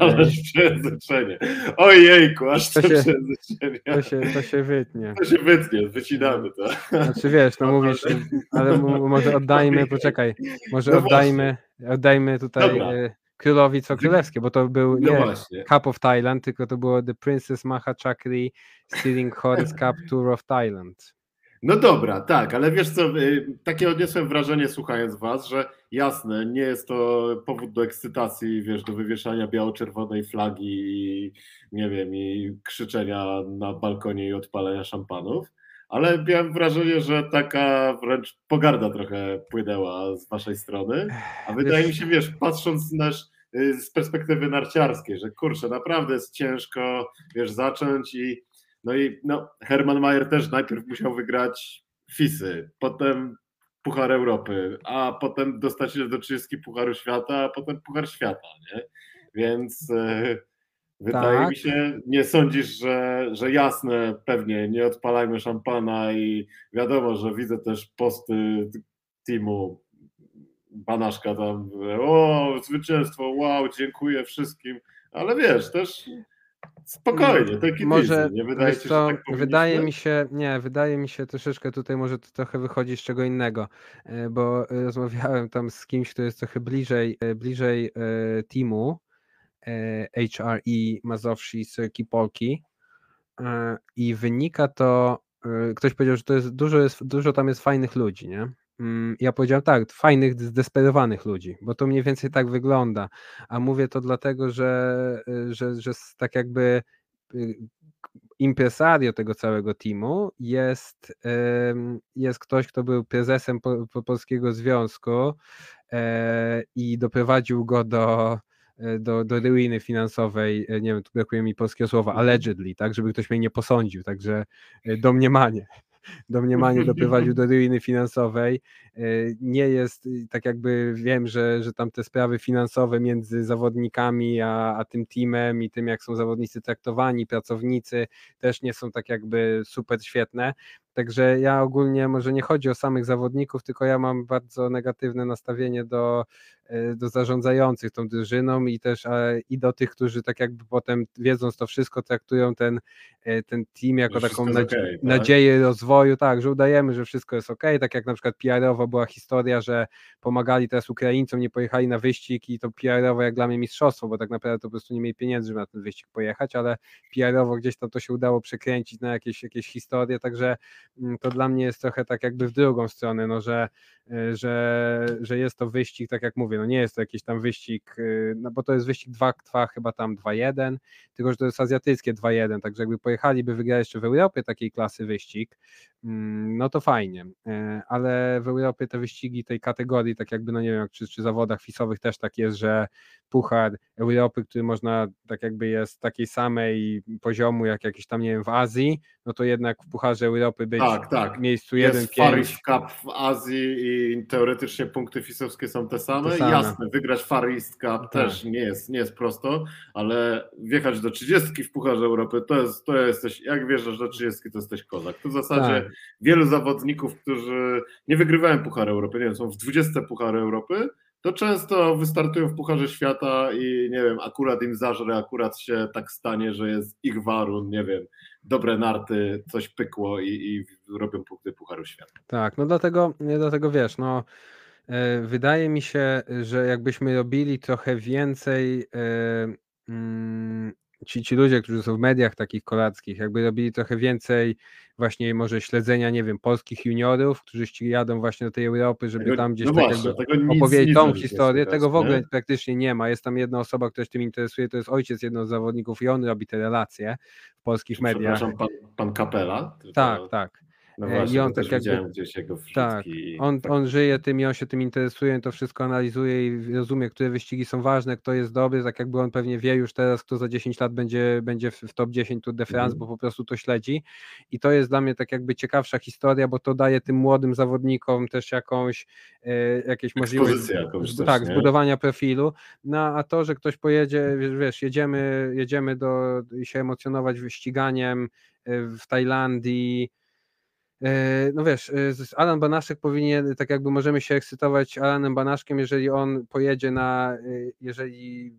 Ale przejęzyczenie. Ojejku, aż to, to przejęzyczenie. To się, to się wytnie. To się wytnie, wycinamy to. Znaczy wiesz, no mówisz, ale może oddajmy, poczekaj, może no oddajmy, oddajmy tutaj... Dobra królowi co królewskie, bo to był no nie właśnie. Cup of Thailand, tylko to było The Princess Maha Chakri Stealing Horse Cup Tour of Thailand. No dobra, tak, ale wiesz co, y, takie odniosłem wrażenie słuchając was, że jasne, nie jest to powód do ekscytacji, wiesz, do wywieszania biało-czerwonej flagi i nie wiem, i krzyczenia na balkonie i odpalenia szampanów, ale miałem wrażenie, że taka wręcz pogarda trochę płynęła z waszej strony, a wydaje mi się, wiesz, patrząc nasz, y, z perspektywy narciarskiej, że kurczę, naprawdę jest ciężko, wiesz, zacząć i no i no, Herman Mayer też najpierw musiał wygrać FISy, potem Puchar Europy, a potem dostać się do 30 Pucharu Świata, a potem Puchar Świata, nie? Więc... Yy, Wydaje tak. mi się, nie sądzisz, że, że jasne, pewnie nie odpalajmy szampana i wiadomo, że widzę też posty teamu Banaszka tam, o, zwycięstwo, wow, dziękuję wszystkim, ale wiesz, też spokojnie, taki może, nie wydaje się, tak Wydaje mi się, nie, wydaje mi się troszeczkę tutaj może to trochę wychodzi z czego innego, e, bo rozmawiałem tam z kimś, kto jest trochę bliżej, e, bliżej e, teamu, HRE Mazowsi Syrki Polki e, i wynika to, e, ktoś powiedział, że to jest dużo, jest, dużo tam jest fajnych ludzi, nie? Mm, ja powiedziałem tak, fajnych, zdesperowanych ludzi, bo to mniej więcej tak wygląda. A mówię to dlatego, że, e, że, że tak jakby y, impresario tego całego teamu jest, jest ktoś, kto był prezesem Polskiego Związku i doprowadził go do do, do ruiny finansowej, e, nie wiem, tu brakuje mi polskiego słowa, allegedly, tak, żeby ktoś mnie nie posądził, także e, domniemanie. Domniemanie doprowadził do ruiny finansowej nie jest, tak jakby wiem, że, że tam te sprawy finansowe między zawodnikami a, a tym teamem i tym, jak są zawodnicy traktowani, pracownicy, też nie są tak jakby super świetne. Także ja ogólnie może nie chodzi o samych zawodników, tylko ja mam bardzo negatywne nastawienie do, e, do zarządzających tą drużyną i też i do tych, którzy tak jakby potem wiedząc to wszystko traktują ten, ten team jako taką okay, tak? nadzieję rozwoju, tak, że udajemy, że wszystko jest ok, tak jak na przykład PR-owo była historia, że pomagali teraz Ukraińcom, nie pojechali na wyścig i to PR-owo jak dla mnie mistrzostwo, bo tak naprawdę to po prostu nie mieli pieniędzy, żeby na ten wyścig pojechać, ale PR-owo gdzieś tam to się udało przekręcić na jakieś, jakieś historie, także Mm, to dla mnie jest trochę tak jakby w drugą stronę, no że, y, że, że jest to wyścig, tak jak mówię, no nie jest to jakiś tam wyścig, y, no bo to jest wyścig 2, 2 chyba tam 2-1, tylko że to jest azjatyckie 2-1, także jakby pojechaliby wygrać jeszcze w Europie takiej klasy wyścig, mm, no to fajnie, y, ale w Europie te wyścigi tej kategorii, tak jakby, no nie wiem, czy, czy zawodach fisowych też tak jest, że Puchar Europy, który można, tak jakby jest takiej samej poziomu jak jakiś tam, nie wiem, w Azji, no to jednak w Pucharze Europy być tak, tak. w miejscu 1-5. Jest Far East Cup w Azji i teoretycznie punkty fisowskie są te same. te same. Jasne, wygrać Far East Cup tak. też nie jest, nie jest prosto, ale wjechać do 30 w Pucharze Europy to jest, to jesteś, jak wierzysz do 30 to jesteś kozak. To w zasadzie tak. wielu zawodników, którzy nie wygrywają Puchar Europy, nie wiem, są w 20 Puchary Europy, to często wystartują w Pucharze Świata i nie wiem, akurat im zażre, akurat się tak stanie, że jest ich warun, nie wiem, dobre narty, coś pykło i, i robią punkty Pucharu Świata. Tak, no dlatego, dlatego wiesz, no e, wydaje mi się, że jakbyśmy robili trochę więcej e, mm, ci, ci ludzie, którzy są w mediach takich kolackich, jakby robili trochę więcej właśnie może śledzenia, nie wiem, polskich juniorów, którzy jadą właśnie do tej Europy, żeby tego, tam gdzieś no tak właśnie, opowiedzieć tą historię. Tego w ogóle nie? praktycznie nie ma. Jest tam jedna osoba, która się tym interesuje, to jest ojciec jednego z zawodników i on robi te relacje w polskich mediach. Przepraszam, pan, pan Kapela? Tak, to... tak. No e, właśnie, I on tak jakby, gdzieś jego tak, on, on żyje tym i on się tym interesuje, to wszystko analizuje i rozumie, które wyścigi są ważne, kto jest dobry, tak jakby on pewnie wie już teraz, kto za 10 lat będzie, będzie w top 10 Tour de France, mm. bo po prostu to śledzi. I to jest dla mnie tak jakby ciekawsza historia, bo to daje tym młodym zawodnikom też jakąś e, jakieś możliwość jakąś też, tak, zbudowania profilu, no a to, że ktoś pojedzie, wiesz, jedziemy, jedziemy do, się emocjonować wyściganiem e, w Tajlandii, no wiesz, e, Alan Banaszek powinien, tak jakby możemy się ekscytować Alanem Banaszkiem, jeżeli on pojedzie na, e, jeżeli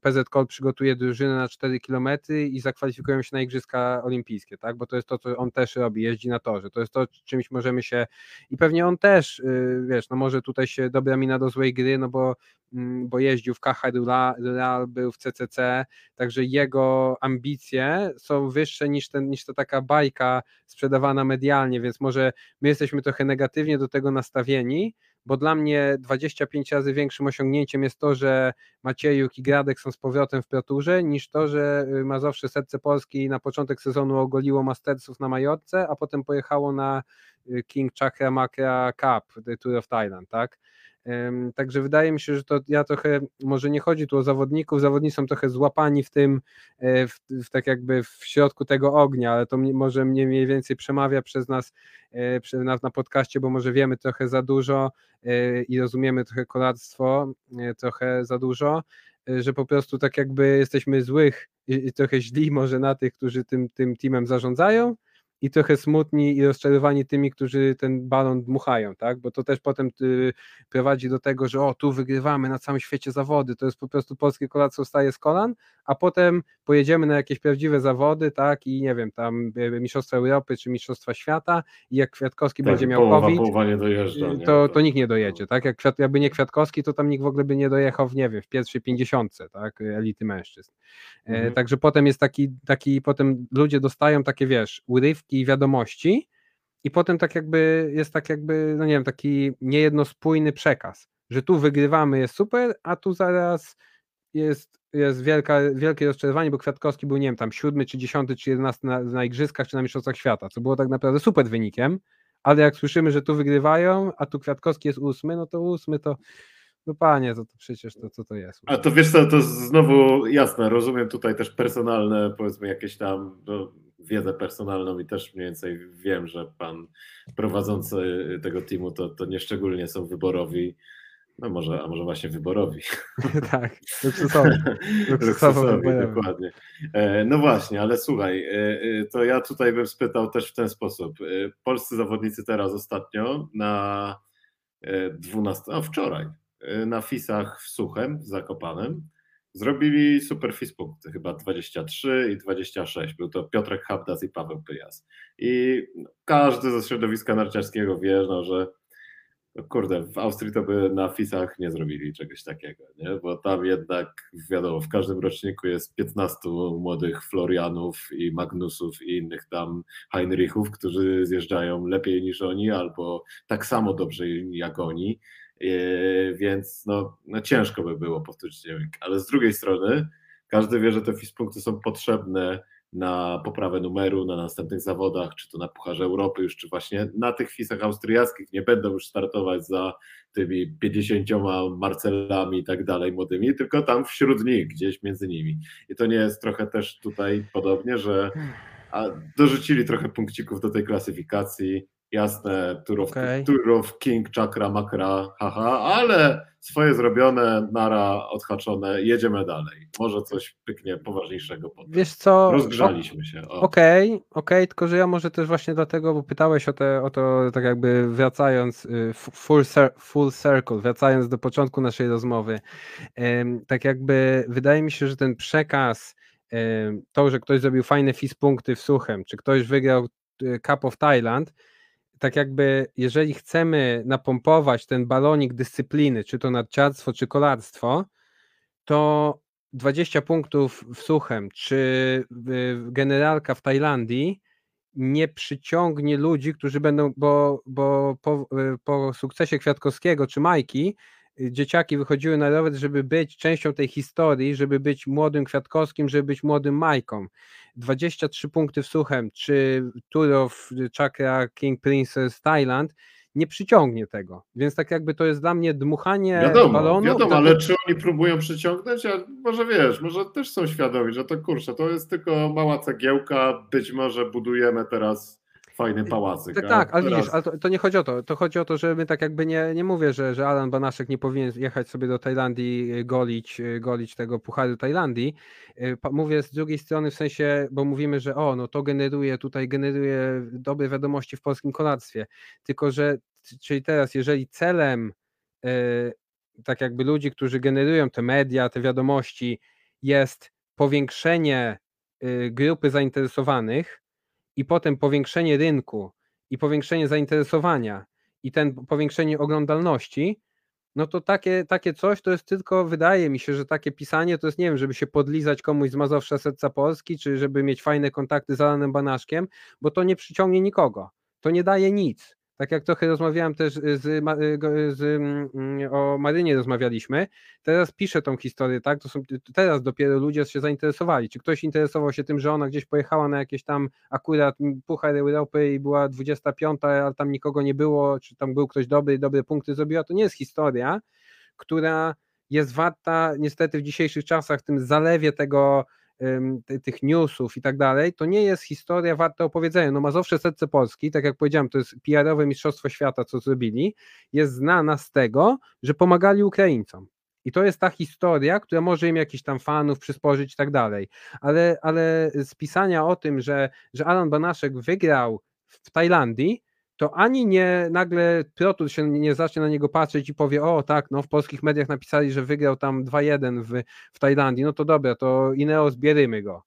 PZ Col przygotuje drużynę na 4 km i zakwalifikują się na Igrzyska Olimpijskie, tak? Bo to jest to, co on też robi, jeździ na torze. To jest to, czymś możemy się. I pewnie on też, wiesz, no może tutaj się dobra mina do złej gry, no bo, mm, bo jeździł w Caja Rural, był w CCC, także jego ambicje są wyższe niż, ten, niż ta taka bajka sprzedawana medialnie, więc może my jesteśmy trochę negatywnie do tego nastawieni, bo dla mnie 25 razy większym osiągnięciem jest to, że Maciejuk i Gradek są z powrotem w Proturze, niż to, że y, Mazowsze Serce Polski na początek sezonu ogoliło Mastersów na Majorce, a potem pojechało na y, King Chakra Makra Cup, The Tour of Thailand, tak? Także wydaje mi się, że to ja trochę, może nie chodzi tu o zawodników, zawodnicy są trochę złapani w tym, e, w, w tak jakby w środku tego ognia, ale to może mnie mniej więcej przemawia przez nas e, na, podcaście, bo może wiemy trochę za dużo e, i rozumiemy trochę kolarstwo trochę za dużo, że po prostu tak jakby jesteśmy złych i trochę źli może na tych, którzy tym, tym teamem zarządzają, i trochę smutni i rozczarowani tymi, którzy ten balon dmuchają, tak? Bo to też potem y, prowadzi do tego, że o, tu wygrywamy na całym świecie zawody, to jest po prostu polskie kolarstwo staje z kolan, a potem pojedziemy na jakieś prawdziwe zawody, tak? I nie wiem, tam Mistrzostwa Europy czy Mistrzostwa Świata i jak Kwiatkowski tak, będzie miał połowa, COVID, połowa nie dojeżdża, y, nie? To, to nikt nie dojedzie, tak? Jak Kwiat, jakby nie Kwiatkowski, to tam nikt w ogóle by nie dojechał w, nie wiem, w pierwszej pięćdziesiątce, tak? Elity mężczyzn. E, mhm. Także potem jest taki, taki, potem ludzie dostają takie, wiesz, urywki i wiadomości i potem tak jakby jest tak jakby, no nie wiem, taki niejednospójny przekaz, że tu wygrywamy, jest super, a tu zaraz jest, jest wielka, wielkie rozczarowanie, bo Kwiatkowski był, nie wiem, tam siódmy, czy dziesiąty, czy jedenasty na, na Igrzyskach, czy na Mistrzostwach Świata, co było tak naprawdę super wynikiem, ale jak słyszymy, że tu wygrywają, a tu Kwiatkowski jest ósmy, no to ósmy to no panie, to, to przecież to co to jest? A to wiesz co, to znowu jasne, rozumiem tutaj też personalne, powiedzmy jakieś tam no, wiedzę personalną i też mniej więcej wiem, że pan prowadzący tego teamu to, to nieszczególnie są wyborowi. No może, a może właśnie wyborowi. tak, luksusowi. Luksusowi, dokładnie. E, no właśnie, ale słuchaj, e, e, to ja tutaj bym spytał też w ten sposób. Polscy zawodnicy teraz ostatnio na 12, a wczoraj, na FISach w Suchem, w Zakopanem, Zrobili super punkty, chyba 23 i 26. Był to Piotrek Habdas i Paweł Pyjas. I każdy ze środowiska narciarskiego wie, no, że no kurde, w Austrii to by na FISach nie zrobili czegoś takiego, nie? bo tam jednak wiadomo, w każdym roczniku jest 15 młodych Florianów i Magnusów i innych tam Heinrichów, którzy zjeżdżają lepiej niż oni albo tak samo dobrze jak oni więc no, no ciężko by było powtórzyć wynik. Ale z drugiej strony każdy wie, że te punkty są potrzebne na poprawę numeru, na następnych zawodach, czy to na Pucharze Europy już, czy właśnie na tych FISach austriackich nie będą już startować za tymi 50 Marcelami i tak dalej młodymi, tylko tam wśród nich, gdzieś między nimi. I to nie jest trochę też tutaj podobnie, że dorzucili trochę punkcików do tej klasyfikacji, Jasne, Tour of, okay. Tour of King, Chakra, Makra, haha, ale swoje zrobione, nara odhaczone, jedziemy dalej. Może coś pyknie poważniejszego potem. Wiesz co? Rozgrzaliśmy się. Okej, okej, okay, okay, tylko że ja może też właśnie dlatego, bo pytałeś o, te, o to, tak jakby wracając, y, full, full circle, wracając do początku naszej rozmowy, tak jakby wydaje mi się, że ten przekaz, to, że ktoś zrobił fajne FIS punkty w Suchem, czy ktoś wygrał y, Cup of Thailand, tak jakby, jeżeli chcemy napompować ten balonik dyscypliny, czy to narciarstwo, czy kolarstwo, to 20 punktów w suchem, czy generalka w Tajlandii nie przyciągnie ludzi, którzy będą, bo, bo po, po sukcesie Kwiatkowskiego czy Majki dzieciaki wychodziły na rower, żeby być częścią tej historii, żeby być młodym Kwiatkowskim, żeby być młodym Majką. 23 punkty w Suchem, czy Tour of Chakra King Princess Thailand, nie przyciągnie tego. Więc tak jakby to jest dla mnie dmuchanie wiadomo, balonu. Wiadomo, ale czy oni próbują przyciągnąć? A może wiesz, może też są świadomi, że to kurczę, to jest tylko mała cegiełka, być może budujemy teraz fajny pałacyk. Tak, tak, ale teraz... widzisz, ale to, to, nie chodzi o to. To chodzi o to, że my tak jakby nie, nie mówię, że, że Alan Banaszek nie powinien jechać sobie do Tajlandii, y, golić, y, golić tego pucharu Tajlandii. Y, mówię z drugiej strony w sensie, bo mówimy, że o, no to generuje, tutaj generuje dobre wiadomości w polskim kolarstwie. Tylko, że czyli teraz, jeżeli celem tak jakby ludzi, którzy generują te media, te wiadomości, jest powiększenie grupy zainteresowanych, i potem powiększenie rynku i powiększenie zainteresowania i ten powiększenie oglądalności, no to takie, takie coś to jest tylko, wydaje mi się, że takie pisanie to jest, nie wiem, żeby się podlizać komuś z Mazowsza Serca Polski, czy żeby mieć fajne kontakty z Alanem Banaszkiem, bo to nie przyciągnie nikogo. To nie daje nic tak jak trochę rozmawiałem też z, z, mm, o Marynie rozmawialiśmy, teraz piszę tą historię, tak, to są, teraz dopiero ludzie się zainteresowali, czy ktoś interesował się tym, że ona gdzieś pojechała na jakieś tam akurat Puchar Europy i była 25, ale tam nikogo nie było, czy tam był ktoś dobry, dobre punkty zrobiła, to nie jest historia, która jest warta niestety w dzisiejszych czasach, w tym zalewie tego tych newsów i tak dalej, to nie jest historia warta opowiedzenia. No Mazowsze Serce Polski, tak jak powiedziałem, to jest PR-owe Mistrzostwo Świata, co zrobili, jest znana z tego, że pomagali Ukraińcom. I to jest ta historia, która może im jakiś tam fanów przysporzyć i tak dalej. Ale, ale z pisania o tym, że, że Alan Banaszek wygrał w Tajlandii, to ani nie nagle Protur się nie zacznie na niego patrzeć i powie, o tak, no w polskich mediach napisali, że wygrał tam 2-1 w, w Tajlandii, no to dobra, to Ineos bierymy go,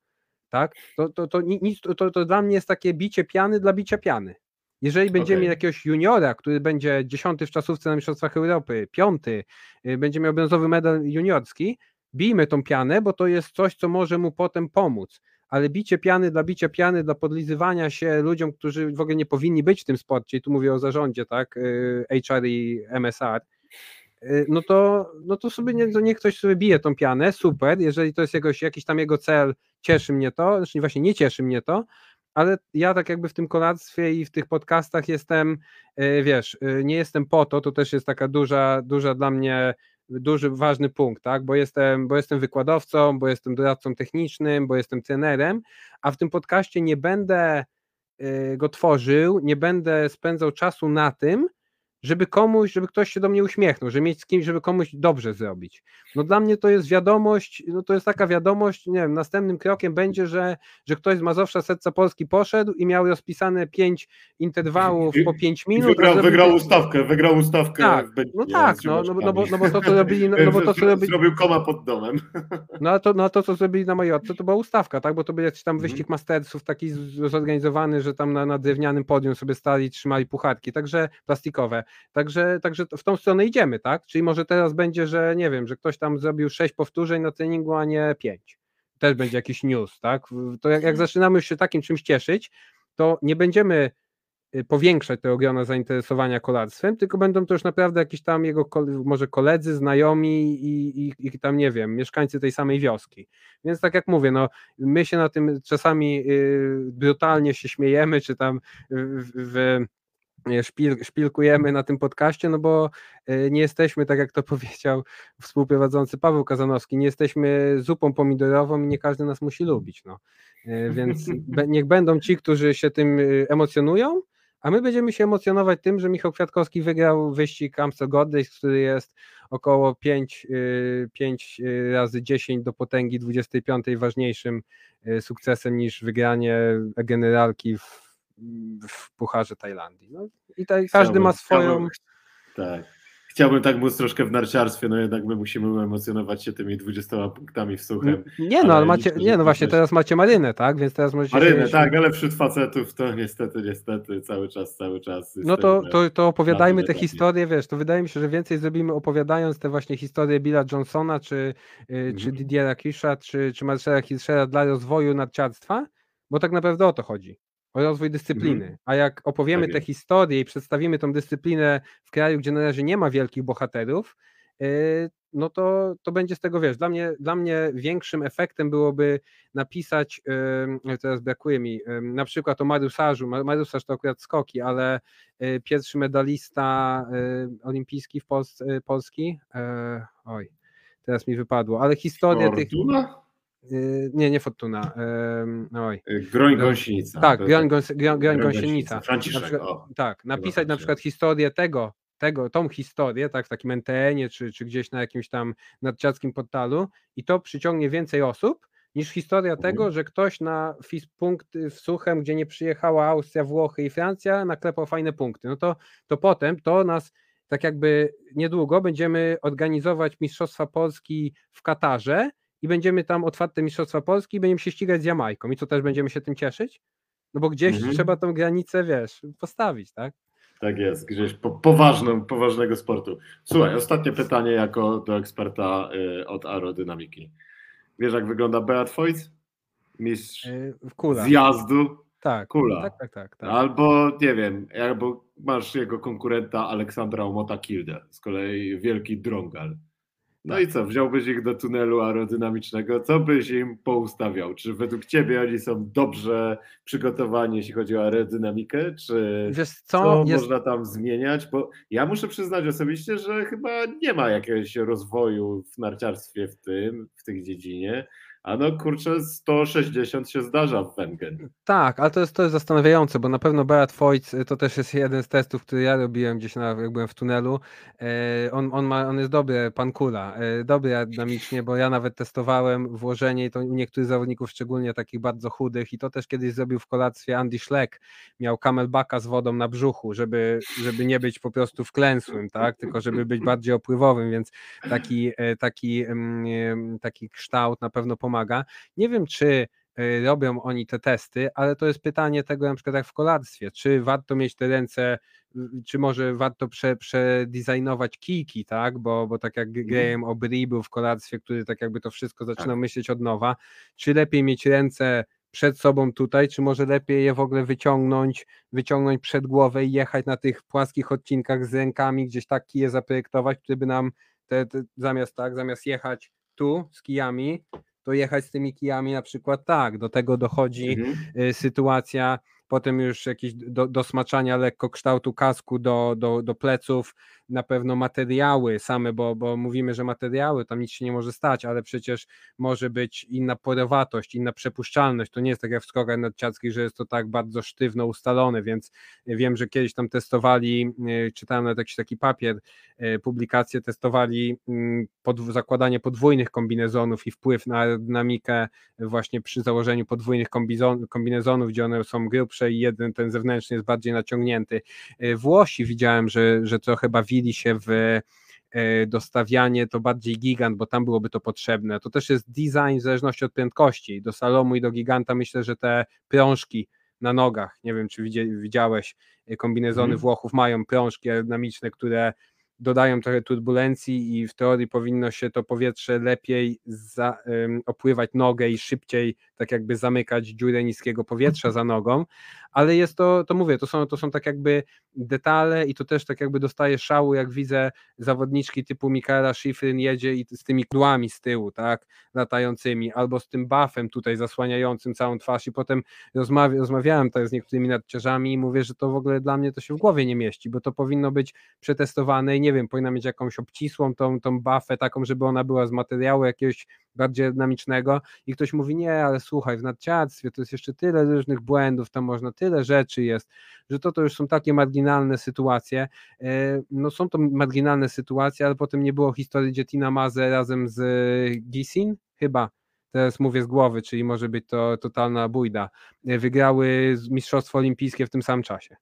tak? To, to, to, nic, to, to dla mnie jest takie bicie piany dla bicia piany. Jeżeli będziemy okay. mieli jakiegoś juniora, który będzie dziesiąty w czasówce na Mistrzostwach Europy, piąty, y, będzie miał brązowy medal juniorski, bijmy tą pianę, bo to jest coś, co może mu potem pomóc ale bicie piany dla bicia piany, dla podlizywania się ludziom, którzy w ogóle nie powinni być w tym sporcie, i tu mówię o zarządzie, tak, HR y, i MSR, y, no to, no to sobie nie, niech ktoś sobie bije tą pianę, super, jeżeli to jest jakoś, jakiś tam jego cel, cieszy mnie to, znaczy właśnie nie cieszy mnie to, ale ja tak jakby w tym kolarstwie i w tych podcastach jestem, y, wiesz, nie jestem po to, to też jest taka duża, duża dla mnie duży, ważny punkt, tak? Bo jestem, bo jestem wykładowcą, bo jestem doradcą technicznym, bo jestem trenerem, a w tym podcaście nie będę y, go tworzył, nie będę spędzał czasu na tym, żeby komuś, żeby ktoś się do mnie uśmiechnął, żeby mieć z kimś, żeby komuś dobrze zrobić. No dla mnie to jest wiadomość, no to jest taka wiadomość, nie wiem, następnym krokiem będzie, że, że ktoś z Mazowsza Serca Polski poszedł i miał rozpisane pięć interwałów po pięć minut. Wygrał, wygrał ustawkę, wygrał ustawkę. Tak, no tak, no, no, no, bo, no bo to, co robili, no, no bo to, co robili... Zrobił koma pod domem. No a to, no, to, co zrobili na Majorce, to była ustawka, tak, bo to był jakiś tam Mhm. wyścig mastersów taki zorganizowany, że tam na, na drewnianym podium sobie stali, trzymali puchatki, także plastikowe. Także, także w tą stronę idziemy, tak? Czyli może teraz będzie, że nie wiem, że ktoś tam zrobił sześć powtórzeń na treningu, a nie pięć. Też będzie jakiś news, tak? To jak, jak zaczynamy już się takim czymś cieszyć, to nie będziemy y, powiększać tego grona zainteresowania kolarstwem, tylko będą to już naprawdę jakieś tam jego może koledzy, znajomi i, i, i tam nie wiem, mieszkańcy tej samej wioski. Więc tak jak mówię, no my się na tym czasami y, brutalnie się śmiejemy, czy tam w, w szpil, szpilkujemy na tym podcaście, no bo y, nie jesteśmy, tak jak to powiedział współprowadzący Paweł Kazanowski, nie jesteśmy zupą pomidorową i nie każdy nas musi lubić. No. Y, Więc niech będą ci, którzy się tym emocjonują, a my będziemy się emocjonować tym, że Michał Kwiatkowski wygrał wyścig Amstel Gold Race, który jest około 5, 5 razy 10 do potęgi 25 ważniejszym sukcesem niż wygranie generalki w, w Pucharze Tajlandii. No, I tak każdy ma swoją... chciałbym- Tak. Chciałbym tak móc troszkę w narciarstwie, no jednak my musimy emocjonować się tymi 20 punktami w suchem. Nie no, ale macie, nie no właśnie, teraz macie Marynę, tak? Więc teraz możecie Marynę, tak, ale wśród facetów to niestety, niestety cały czas, cały czas. No to, to, to opowiadajmy te historie, wiesz, to wydaje mi się, że więcej zrobimy opowiadając te właśnie historie Billa Johnsona, czy, y, czy Mhm. Didiera Kisza, czy, czy Marcela Hilschera dla rozwoju narciarstwa, bo tak naprawdę o to chodzi, o rozwój dyscypliny. Mhm. A jak opowiemy Tak te jest. historie i przedstawimy tą dyscyplinę w kraju, gdzie na razie nie ma wielkich bohaterów, y, no to, to będzie z tego, wiesz, dla mnie, dla mnie większym efektem byłoby napisać, teraz brakuje mi, na przykład o Mariusarzu, Ma- Mariusarz to akurat skoki, ale y, pierwszy medalista y, olimpijski w Polsce, Polski, e, oj, teraz mi wypadło, ale historia tych, Fortuna? y, nie, nie Fortuna, oj, Groń Gąsienica. tak, Gąs- Gran, Gran Groń Gąsienica, Franciszek, na przykład, o. tak, napisać na przykład historię tego, tego, tą historię, tak, w takim NTN-ie, czy, czy gdzieś na jakimś tam narciarskim portalu i to przyciągnie więcej osób, niż historia Mhm. tego, że ktoś na FIS punkty w Suchem, gdzie nie przyjechała Austria, Włochy i Francja, naklepał fajne punkty. No to, to potem to nas tak jakby niedługo będziemy organizować Mistrzostwa Polski w Katarze i będziemy tam otwarte Mistrzostwa Polski i będziemy się ścigać z Jamajką. I co też będziemy się tym cieszyć? No bo gdzieś Mhm. trzeba tą granicę, wiesz, postawić, tak? Tak jest, gdzieś po, poważną, poważnego sportu. Słuchaj, ostatnie pytanie jako do eksperta y, od aerodynamiki. Wiesz, jak wygląda Beat Voigt? Mistrz W kula. zjazdu? Tak, kula. tak, tak, tak. tak. Albo, nie wiem, albo masz jego konkurenta Aleksandra Omota Kilde, z kolei wielki drągal. No Tak. i co, wziąłbyś ich do tunelu aerodynamicznego, co byś im poustawiał? Czy według ciebie oni są dobrze przygotowani, jeśli chodzi o aerodynamikę, czy Wiesz co, co, jest, można tam zmieniać? Bo ja muszę przyznać osobiście, że chyba nie ma jakiegoś rozwoju w narciarstwie w tym, w tej dziedzinie, a no kurczę, 160 się zdarza w Wengen. Tak, ale to jest, to jest zastanawiające, bo na pewno Beat Voigt y, to też jest jeden z testów, który ja robiłem gdzieś na, jak byłem w tunelu. E, On, on, ma, on jest dobry, pan Kula, e, dobry aerodynamicznie, bo ja nawet testowałem włożenie i to u niektórych zawodników, szczególnie takich bardzo chudych i to też kiedyś zrobił w kolację Andy Schleck, miał camelbacka z wodą na brzuchu, żeby, żeby nie być po prostu wklęsłym, tak, tylko żeby być bardziej opływowym, więc taki, taki, mm, taki kształt na pewno pomaga. Nie wiem, czy y, robią oni te testy, ale to jest pytanie tego na przykład jak w kolarstwie, czy warto mieć te ręce, czy może warto prze, przedesignować kijki, tak, bo, bo tak jak Graham O'Brien był w kolarstwie, który tak jakby to wszystko zaczynał myśleć od nowa, czy lepiej mieć ręce przed sobą tutaj, czy może lepiej je w ogóle wyciągnąć, wyciągnąć przed głowę i jechać na tych płaskich odcinkach z rękami, gdzieś tak kije zaprojektować, które by nam te, te, zamiast tak, zamiast jechać tu z kijami, to jechać z tymi kijami na przykład tak. Do tego dochodzi Mhm. y, sytuacja, potem już jakieś do, do smaczania lekko kształtu kasku do, do, do pleców, na pewno materiały same, bo, bo mówimy, że materiały, tam nic się nie może stać, ale przecież może być inna porowatość, inna przepuszczalność, to nie jest tak jak w skokach narciarskich, że jest to tak bardzo sztywno ustalone, więc wiem, że kiedyś tam testowali, e, czytałem nawet jakiś taki papier, e, publikacje testowali mm, pod, zakładanie podwójnych kombinezonów i wpływ na aerodynamikę właśnie przy założeniu podwójnych kombinezonów, gdzie one są grubsze i jeden, ten zewnętrzny jest bardziej naciągnięty. E, Włosi widziałem, że, że trochę bawili się w e, dostawianie to bardziej gigant, bo tam byłoby to potrzebne. To też jest design w zależności od prędkości. Do Salomu i do giganta myślę, że te prążki na nogach, nie wiem czy widziałeś, e, kombinezony mm. Włochów mają prążki aerodynamiczne, które dodają trochę turbulencji i w teorii powinno się to powietrze lepiej za, um, opływać nogę i szybciej tak jakby zamykać dziurę niskiego powietrza za nogą, ale jest to, to mówię, to są, to są tak jakby detale i to też tak jakby dostaje szału, jak widzę zawodniczki typu Mikaela Schifrin jedzie i z tymi kudłami z tyłu, tak, latającymi, albo z tym buffem tutaj zasłaniającym całą twarz i potem rozmawia, rozmawiałem tak z niektórymi nadciarzami i mówię, że to w ogóle dla mnie to się w głowie nie mieści, bo to powinno być przetestowane i nie wiem, powinna mieć jakąś obcisłą tą, tą buffę taką, żeby ona była z materiału jakiegoś bardziej dynamicznego i ktoś mówi, nie, ale słuchaj, w nadciarstwie to jest jeszcze tyle różnych błędów, tam można tyle rzeczy jest, że to to już są takie marginalne sytuacje, e, no są to marginalne sytuacje, ale potem nie było historii, gdzie Tina Maze razem z Gisin, chyba, teraz mówię z głowy, czyli może być to totalna bójda, e, wygrały Mistrzostwo Olimpijskie w tym samym czasie.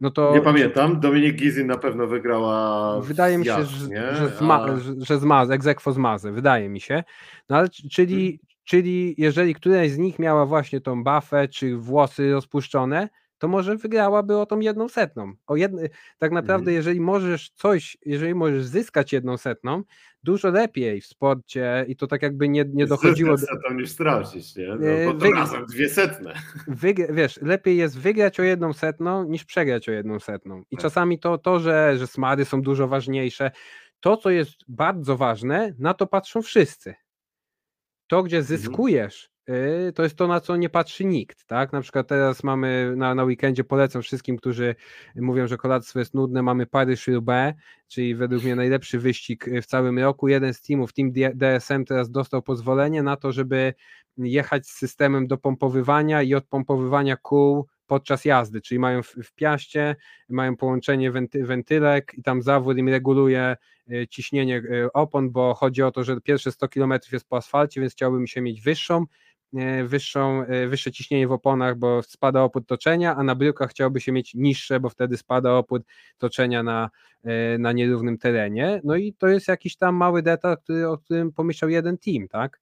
No to, nie pamiętam, Dominik Gizin na pewno wygrała. Wydaje mi się, że, że, zma, A... że, egzekwo zmazę, wydaje mi się. No ale czyli, hmm. czyli jeżeli któraś z nich miała właśnie tą bafę czy włosy rozpuszczone, to może wygrałaby o tą jedną setną. O jedny, tak naprawdę, mhm. jeżeli możesz coś, jeżeli możesz zyskać jedną setną, dużo lepiej w sporcie i to tak jakby nie, nie dochodziło. Zyskać setną niż stracić, nie? No, bo to razem dwie setne. Wiesz, lepiej jest wygrać o jedną setną niż przegrać o jedną setną. I tak. czasami to, to że, że smary są dużo ważniejsze, to co jest bardzo ważne, na to patrzą wszyscy. To, gdzie mhm. zyskujesz, to jest to, na co nie patrzy nikt, tak? Na przykład teraz mamy na, na weekendzie, polecam wszystkim, którzy mówią, że kolarstwo jest nudne, mamy Paryż-Roubaix, czyli według mnie najlepszy wyścig w całym roku. Jeden z teamów, Team DSM teraz dostał pozwolenie na to, żeby jechać z systemem dopompowywania i odpompowywania kół podczas jazdy, czyli mają w, w piaście, mają połączenie wenty, wentylek i tam zawód im reguluje y, ciśnienie y, opon, bo chodzi o to, że pierwsze 100 km jest po asfalcie, więc chciałbym się mieć wyższą, wyższą, e, wyższe ciśnienie w oponach, bo spada opór toczenia, a na bryłkach chciałby się mieć niższe, bo wtedy spada opór toczenia na, e, na nierównym terenie. No i to jest jakiś tam mały detal, który, o którym pomyślał jeden team, tak?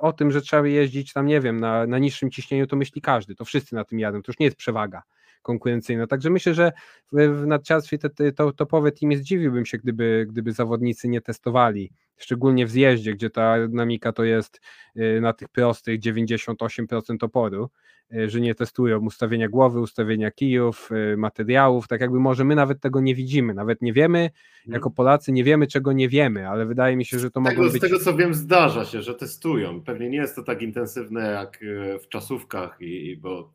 O tym, że trzeba jeździć tam, nie wiem, na, na niższym ciśnieniu, to myśli każdy, to wszyscy na tym jadą, to już nie jest przewaga konkurencyjna. Także myślę, że w nadciarstwie te, te, to topowe teamy zdziwiłbym się, gdyby, gdyby zawodnicy nie testowali, szczególnie w zjeździe, gdzie ta dynamika to jest y, na tych prostych 98% oporu, y, że nie testują ustawienia głowy, ustawienia kijów, y, materiałów, tak jakby może my nawet tego nie widzimy, nawet nie wiemy, mhm. jako Polacy nie wiemy, czego nie wiemy, ale wydaje mi się, że to tego, mogą być... Z tego co wiem zdarza się, że testują, pewnie nie jest to tak intensywne jak w czasówkach, i, bo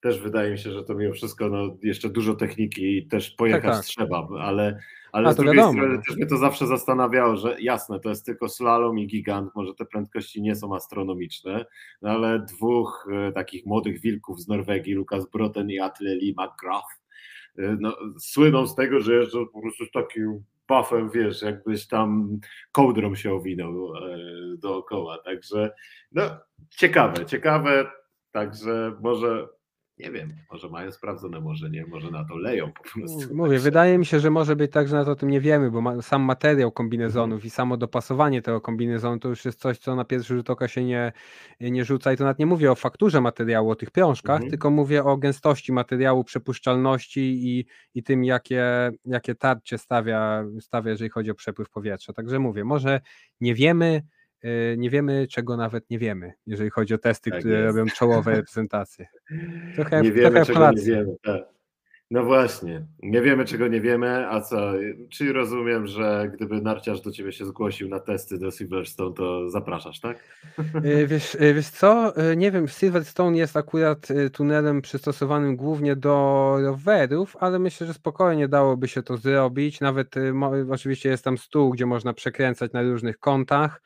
też wydaje mi się, że to mimo wszystko no, jeszcze dużo techniki i też pojechać tak, tak. trzeba, ale, ale z drugiej wiadomo. strony też mnie to zawsze zastanawiało, że jasne, to jest tylko slalom i gigant, może te prędkości nie są astronomiczne, no ale dwóch e, takich młodych wilków z Norwegii, Lukas Broten i Atle Lee McGrath, e, no, słyną z tego, że jeżdżą po prostu z takim buffem, wiesz, jakbyś tam kołdrą się owinął e, dookoła, także no ciekawe, ciekawe, także może nie wiem, może mają sprawdzone, może nie, może na to leją po prostu. Mówię, wydaje mi się, że może być tak, że na to o tym nie wiemy, bo ma, sam materiał kombinezonów mhm. i samo dopasowanie tego kombinezonu to już jest coś, co na pierwszy rzut oka się nie, nie rzuca i to nawet nie mówię o fakturze materiału, o tych prążkach, mhm. tylko mówię o gęstości materiału, przepuszczalności i, i tym, jakie, jakie tarcie stawia, stawia, jeżeli chodzi o przepływ powietrza. Także mówię, może nie wiemy, nie wiemy, czego nawet nie wiemy, jeżeli chodzi o testy, tak które jest. robią czołowe reprezentacje. Trochę, nie wiemy, trochę czego nie wiemy. Tak. No właśnie, nie wiemy czego nie wiemy, a co, czyli rozumiem, że gdyby narciarz do ciebie się zgłosił na testy do Silverstone, to zapraszasz, tak? Y, wiesz, y, wiesz co, y, nie wiem, Silverstone jest akurat tunelem przystosowanym głównie do rowerów, ale myślę, że spokojnie dałoby się to zrobić, nawet oczywiście jest tam stół, gdzie można przekręcać na różnych kątach,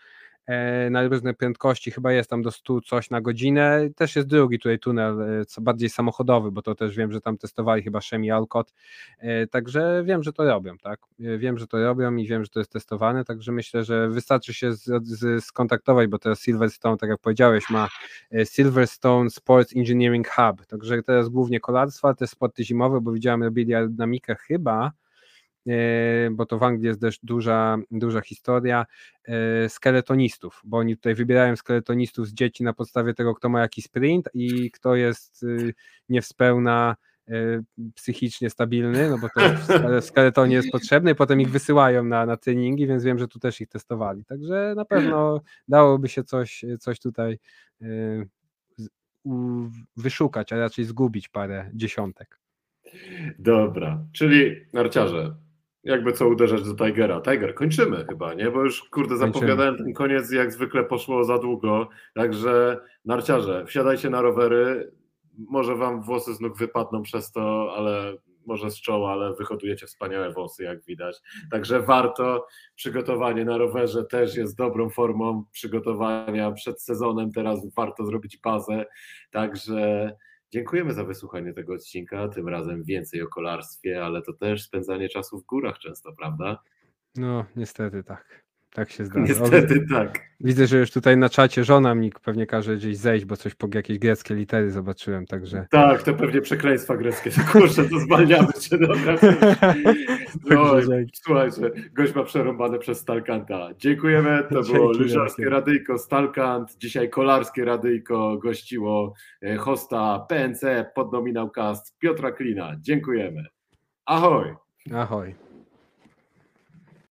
na różne prędkości, chyba jest tam do 100 coś na godzinę. Też jest drugi tutaj tunel, e, co bardziej samochodowy, bo to też wiem, że tam testowali chyba Szemi Alcott, e, także wiem, że to robią, tak? Wiem, że to robią i wiem, że to jest testowane, także myślę, że wystarczy się z, z, skontaktować, bo teraz Silverstone, tak jak powiedziałeś, ma Silverstone Sports Engineering Hub, także teraz głównie kolarstwa, te sporty zimowe, bo widziałem, robili aerodynamikę chyba, E, bo to w Anglii jest też duża, duża historia e, skeletonistów, bo oni tutaj wybierają skeletonistów z dzieci na podstawie tego, kto ma jaki sprint i kto jest y, nie w spełna e, psychicznie stabilny, no bo to w skeletonie jest potrzebne i potem ich wysyłają na, na treningi, więc wiem, że tu też ich testowali. Także na pewno dałoby się coś, coś tutaj wyszukać, a raczej zgubić parę dziesiątek. Dobra, czyli narciarze, jakby co uderzać do Tigera. Tiger, kończymy chyba, nie? Bo już kurde zapowiadałem ten koniec jak zwykle poszło za długo. Także narciarze, wsiadajcie na rowery. Może wam włosy z nóg wypadną przez to, ale może z czoła, ale wyhodujecie wspaniałe włosy, jak widać. Także warto. Przygotowanie na rowerze też jest dobrą formą przygotowania przed sezonem. Teraz warto zrobić bazę. Także Dziękujemy za wysłuchanie tego odcinka. Tym razem więcej o kolarstwie, ale to też spędzanie czasu w górach często, prawda? No, niestety tak. Tak się zdarza. Niestety o, tak. Widzę, że już tutaj na czacie żona mi pewnie każe gdzieś zejść, bo coś po jakieś greckie litery zobaczyłem, także... Tak, to pewnie przekleństwa greckie. Kurczę, to zwalniamy się. Dobra. No, słuchajcie, gość ma przerąbane przez Stalkanta. Dziękujemy, to Dzięki było lyżarskie radyjko Stalkant. Dzisiaj kolarskie radyjko gościło e, hosta PNC podnominał cast Piotra Klina. Dziękujemy. Ahoj! Ahoj.